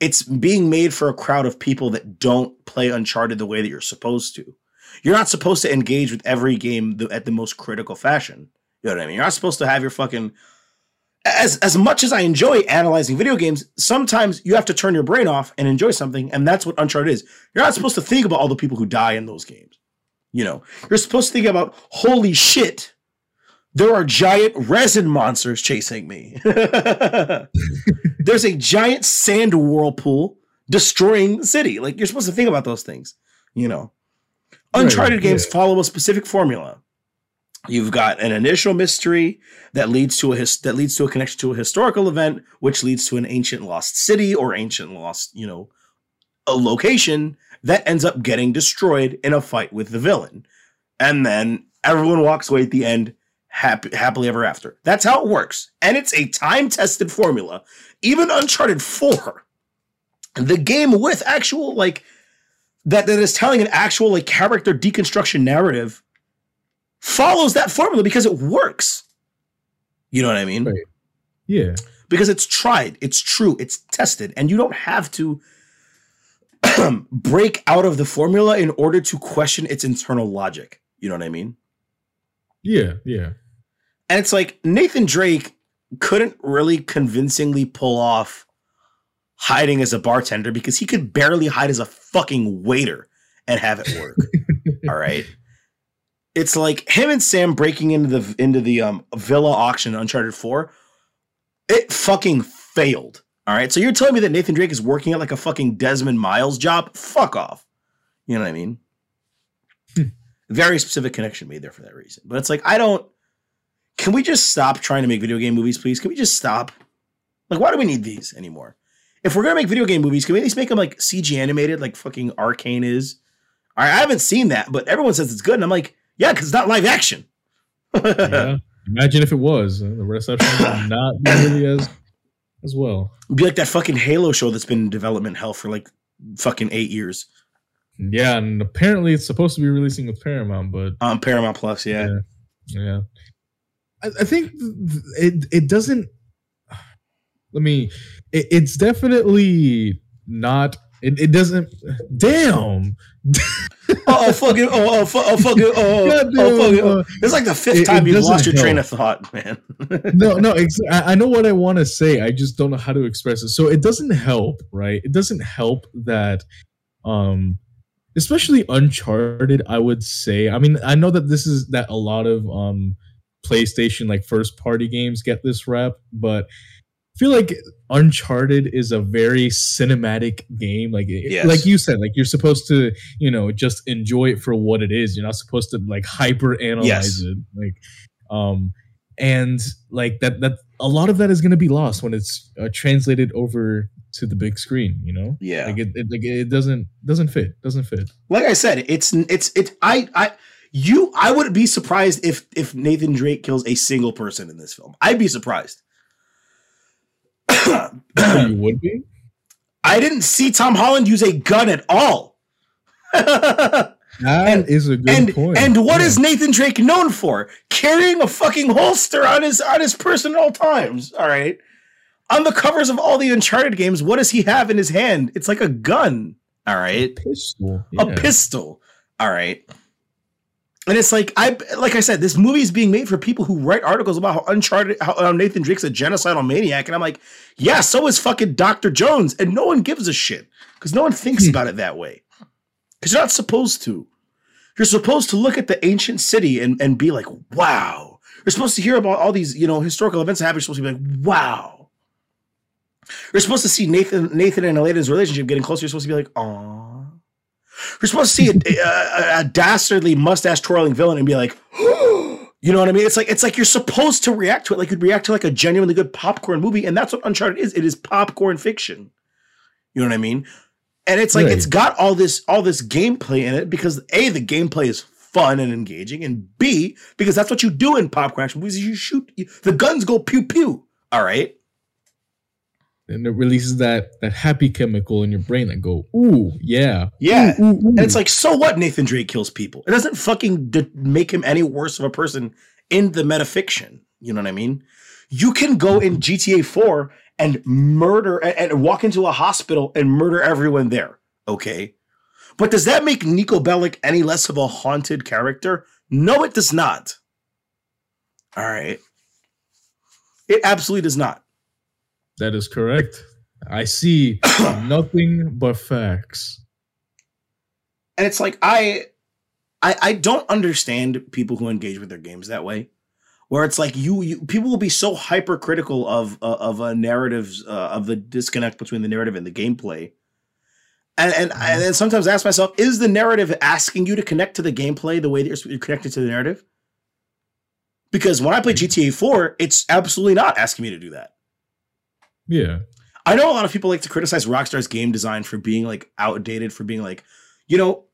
It's being made for a crowd of people that don't play Uncharted the way that you're supposed to. You're not supposed to engage with every game at the most critical fashion. You know what I mean? You're not supposed to have your fucking as as much as I enjoy analyzing video games, sometimes you have to turn your brain off and enjoy something, and that's what Uncharted is. You're not supposed to think about all the people who die in those games. You know, you're supposed to think about holy shit, there are giant resin monsters chasing me. [LAUGHS] There's a giant sand whirlpool destroying the city. Like you're supposed to think about those things, you know. Right, Uncharted games yeah. follow a specific formula. You've got an initial mystery that leads to a his- that leads to a connection to a historical event, which leads to an ancient lost city or ancient lost, you know, a location that ends up getting destroyed in a fight with the villain. And then everyone walks away at the end happy, happily ever after. That's how it works. And it's a time tested formula. Even Uncharted 4, the game with actual, like, that, that is telling an actual, like, character deconstruction narrative follows that formula because it works. You know what I mean? Right. Yeah. because it's tried, it's true, it's tested, and you don't have to [CLEARS THROAT] break out of the formula in order to question its internal logic. You know what I mean? Yeah. Yeah. And it's like Nathan Drake couldn't really convincingly pull off hiding as a bartender because he could barely hide as a fucking waiter and have it work. [LAUGHS] All right. It's like him and Sam breaking into the into the um villa auction in Uncharted 4. It fucking failed. All right. So you're telling me that Nathan Drake is working at like a fucking Desmond Miles job? Fuck off. You know what I mean? very specific connection made there for that reason. But it's like I don't. Can we just stop trying to make video game movies, please? Can we just stop? Like, why do we need these anymore? If we're gonna make video game movies, can we at least make them like CG animated, like fucking Arcane is? I I haven't seen that, but everyone says it's good, and I'm like, yeah, because it's not live action. [LAUGHS] yeah. Imagine if it was. uh, The reception would [LAUGHS] not really as as well. Be like that fucking Halo show that's been in development hell for like fucking eight years Yeah, and apparently it's supposed to be releasing with Paramount, but on Paramount Plus. Yeah, Yeah. yeah. I, I think it it doesn't. Let me. It, it's definitely not. It, it doesn't. Damn. oh, oh fuck it! Oh, oh, fu- oh fuck it! Oh, oh, God oh fuck it! Oh. It's like the fifth it- time you've lost your train of thought, man. [LAUGHS] no, no. I know what I want to say. I just don't know how to express it. So it doesn't help, right? It doesn't help that, um, especially Uncharted. I would say. I mean, I know that this is that a lot of um PlayStation like first party games get this rep, but I feel like Uncharted is a very cinematic game. Like, Yes. like you said, like you're supposed to, you know, just enjoy it for what it is. You're not supposed to like hyper analyze Yes. it. Like, um, and like that, that a lot of that is going to be lost when it's uh, translated over to the big screen. You know, yeah, like it, it, like it doesn't doesn't fit. Doesn't fit. like I said, it's it's it's I I you I wouldn't be surprised if if Nathan Drake kills a single person in this film. I'd be surprised. You would be. [CLEARS THROAT] I didn't see Tom Holland use a gun at all. [LAUGHS] That And- is a good and point. and what Yeah. is Nathan Drake known for? Carrying a fucking holster on his on his person at all times. All right. On the covers of all the Uncharted games, what does he have in his hand? It's like a gun. All right. pistol? A pistol. All right. And it's like I like I said, this movie is being made for people who write articles about how Uncharted, how uh, Nathan Drake's a genocidal maniac, and I'm like, yeah, so is fucking Doctor Jones, and no one gives a shit because no one thinks Hmm. about it that way. Because you're not supposed to. You're supposed to look at the ancient city and and be like, wow. You're supposed to hear about all these you know historical events that happen. You're supposed to be like, wow. You're supposed to see Nathan Nathan and Elena's relationship getting closer. You're supposed to be like, aw. You're supposed to see a, a, a dastardly mustache twirling villain and be like, [GASPS] you know what I mean? It's like it's like you're supposed to react to it like you'd react to like a genuinely good popcorn movie, and that's what Uncharted is. It is popcorn fiction. You know what I mean? And it's like Right. it's got all this all this gameplay in it because a the gameplay is fun and engaging, and b because that's what you do in popcorn action movies. You shoot you, the guns go pew pew. All right. And it releases that that happy chemical in your brain that go, ooh, yeah, Yeah. Ooh, ooh, ooh. And it's like, so what? Nathan Drake kills people. It doesn't fucking d- make him any worse of a person in the metafiction. You know what I mean? You can go in GTA 4 and murder and, and walk into a hospital and murder everyone there. Okay. But does that make Niko Bellic any less of a haunted character? No, it does not. All right. It absolutely does not. That is correct. I see [COUGHS] nothing but facts. and it's like I, I I don't understand people who engage with their games that way, where it's like you you people will be so hypercritical of uh, of a narratives uh, of the disconnect between the narrative and the gameplay, and and and then sometimes I ask myself, is the narrative asking you to connect to the gameplay the way that you're, you're connected to the narrative? Because when I play GTA 4, it's absolutely not asking me to do that. Yeah, I know a lot of people like to criticize Rockstar's game design for being like outdated, for being like, you know,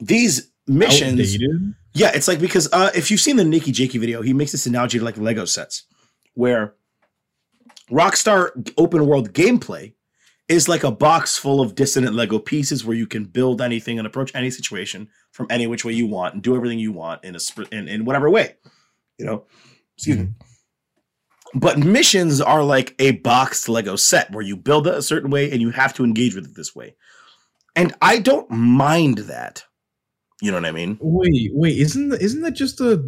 these missions. outdated. Yeah, it's like because uh, if you've seen the NakeyJakey video, he makes this analogy to like Lego sets, where Rockstar open world gameplay is like a box full of dissonant Lego pieces where you can build anything and approach any situation from any which way you want and do everything you want in a sp- in, in whatever way, you know. Excuse me. But missions are like a boxed Lego set where you build it a certain way and you have to engage with it this way. And I don't mind that. You know what I mean? Wait, wait, isn't that, isn't that just a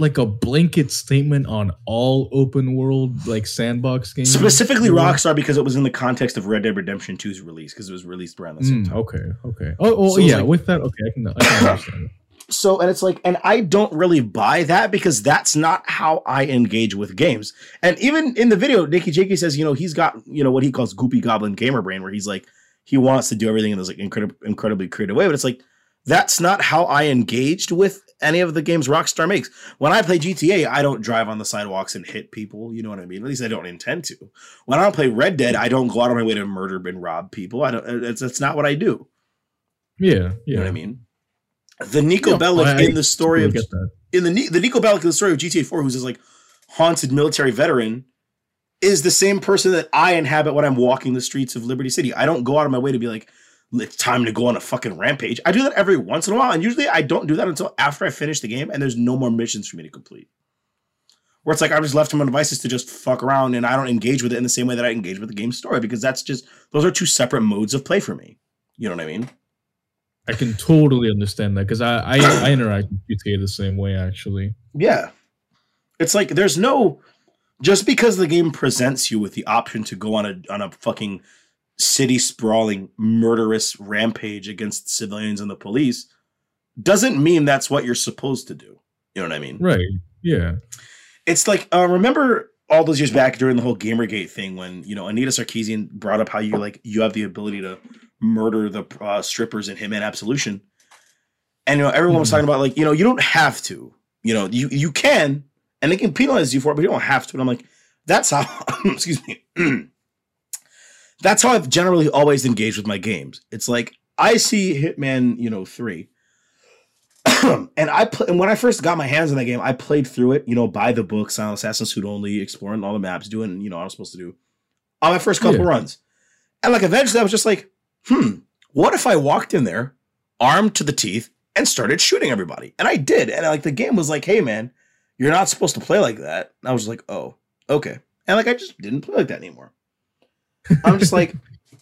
like a blanket statement on all open world like sandbox games? Specifically Rockstar because it was in the context of Red Dead Redemption 2's release because it was released around the same Mm, time. okay, okay. Oh, oh So yeah. like- with that, okay, I can, I can [COUGHS] understand. So and it's like and I don't really buy that because that's not how I engage with games. And even in the video NakeyJakey says, you know, he's got, you know, what he calls goopy goblin gamer brain where he's like he wants to do everything in this like incredible incredibly creative way, but it's like that's not how I engaged with any of the games Rockstar makes. When I play GTA, I don't drive on the sidewalks and hit people. You know what I mean? At least I don't intend to. When I play Red Dead, I don't go out of my way to murder and rob people. I don't. It's, it's not what I do. Yeah, You know what I mean? The Niko Yeah, Bellic I- in the story of in the the Niko Bellic in the story of GTA 4, who's this like haunted military veteran, is the same person that I inhabit when I'm walking the streets of Liberty City. I don't go out of my way to be like, it's time to go on a fucking rampage. I do that every once in a while, and usually I don't do that until after I finish the game and there's no more missions for me to complete. Where it's like I've just left my devices to just fuck around and I don't engage with it in the same way that I engage with the game story because that's just those are two separate modes of play for me. You know what I mean? I can totally understand that because I, I I interact with GTA the same way actually. Yeah. It's like there's no just because the game presents you with the option to go on a on a fucking city sprawling murderous rampage against civilians and the police doesn't mean that's what you're supposed to do. You know what I mean? Right. Yeah. It's like uh, remember all those years back during the whole Gamergate thing when you know Anita Sarkeesian brought up how you like you have the ability to murder the uh, strippers in Hitman Absolution, and you know everyone was Mhm. talking about like you know you don't have to, you know you you can, and they can penalize you for it, but you don't have to. And I'm like, that's how. [LAUGHS] excuse me. [CLEARS THROAT] that's how I've generally always engaged with my games. It's like I see Hitman, you know, three. [CLEARS THROAT] and I pl- and when I first got my hands on that game, I played through it, you know, by the book, Silent Assassin Suit Only, exploring all the maps, doing, you know, what I was supposed to do on my first couple Yeah. runs. And like eventually I was just like, hmm, what if I walked in there, armed to the teeth, and started shooting everybody? And I did. And like the game was like, hey man, you're not supposed to play like that. And I was like, oh, okay. And like I just didn't play like that anymore. I'm just like,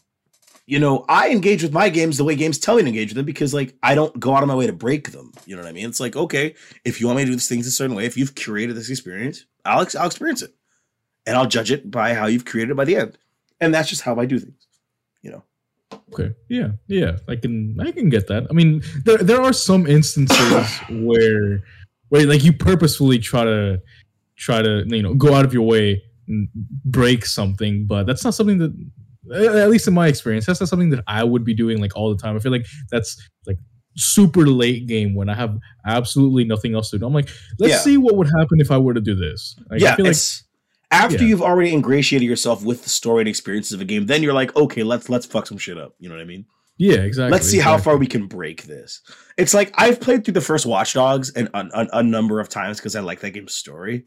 [LAUGHS] you know, I engage with my games the way games tell me to engage with them because like I don't go out of my way to break them. You know what I mean? It's like, okay, if you want me to do these things a certain way, if you've curated this experience, I'll I'll experience it. And I'll judge it by how you've created it by the end. And that's just how I do things. You know. Okay. Yeah. Yeah. I can I can get that. I mean, there there are some instances [COUGHS] where where like you purposefully try to try to you know go out of your way and break something, but that's not something that at least in my experience, that's not something that I would be doing like all the time. I feel like that's like super late game when I have absolutely nothing else to do. I'm like, let's Yeah. see what would happen if I were to do this. Like, I yeah, feel like after yeah. you've already ingratiated yourself with the story and experiences of a game, then you're like, okay, let's let's fuck some shit up. You know what I mean? yeah, exactly. Let's see how far we can break this. It's like I've played through the first Watch Dogs and a, number of times because I like that game's story.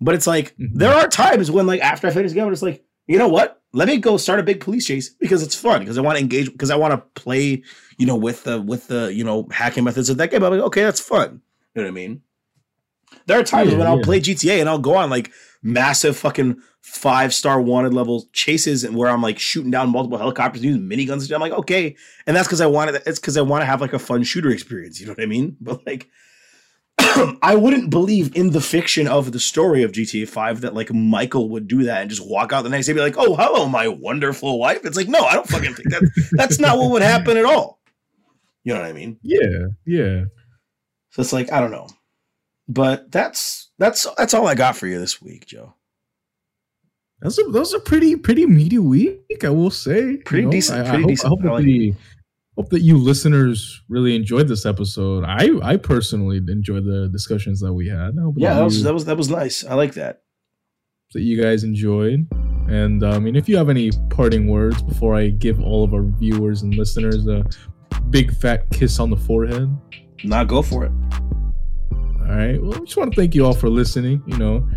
But it's like Mhm. there are times when like after I finish the game, I'm just like, you know what? Let me go start a big police chase because it's fun because I want to engage because I want to play, you know, with the with the you know hacking methods of that game. I'm like, okay, that's fun. You know what I mean? There are times Yeah, when I'll yeah. play GTA and I'll go on like massive fucking five star wanted level chases and where I'm like shooting down multiple helicopters using miniguns. I'm like, okay, and that's because I wanted it's because I want to have like a fun shooter experience. You know what I mean? But like, [CLEARS THROAT] I wouldn't believe in the fiction of the story of GTA Five that like Michael would do that and just walk out the next day and be like, "Oh, hello, my wonderful wife." It's like, no, I don't fucking think that. that's not what would happen at all. You know what I mean? Yeah, yeah. So it's like I don't know, but that's that's that's all I got for you this week, Joe. That's a that's a pretty pretty meaty week, I will say. Pretty decent, I, I hope, decent. I hope that the hope that you listeners really enjoyed this episode. I I personally enjoyed the discussions that we had. Yeah, that, that was you, that was that was nice. I like that. that you guys enjoyed. And um, I mean, if you have any parting words before I give all of our viewers and listeners a big fat kiss on the forehead. Now go for it. All right. Well, I just want to thank you all for listening. You know,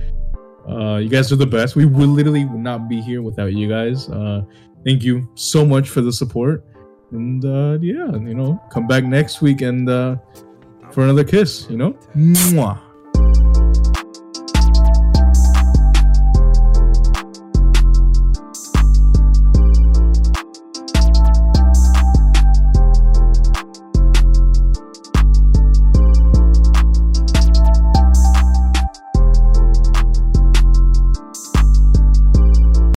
uh, you guys are the best. We would literally would not be here without you guys. Uh, thank you so much for the support. And uh, yeah, you know, come back next week and uh, for another kiss. You know, Mwah.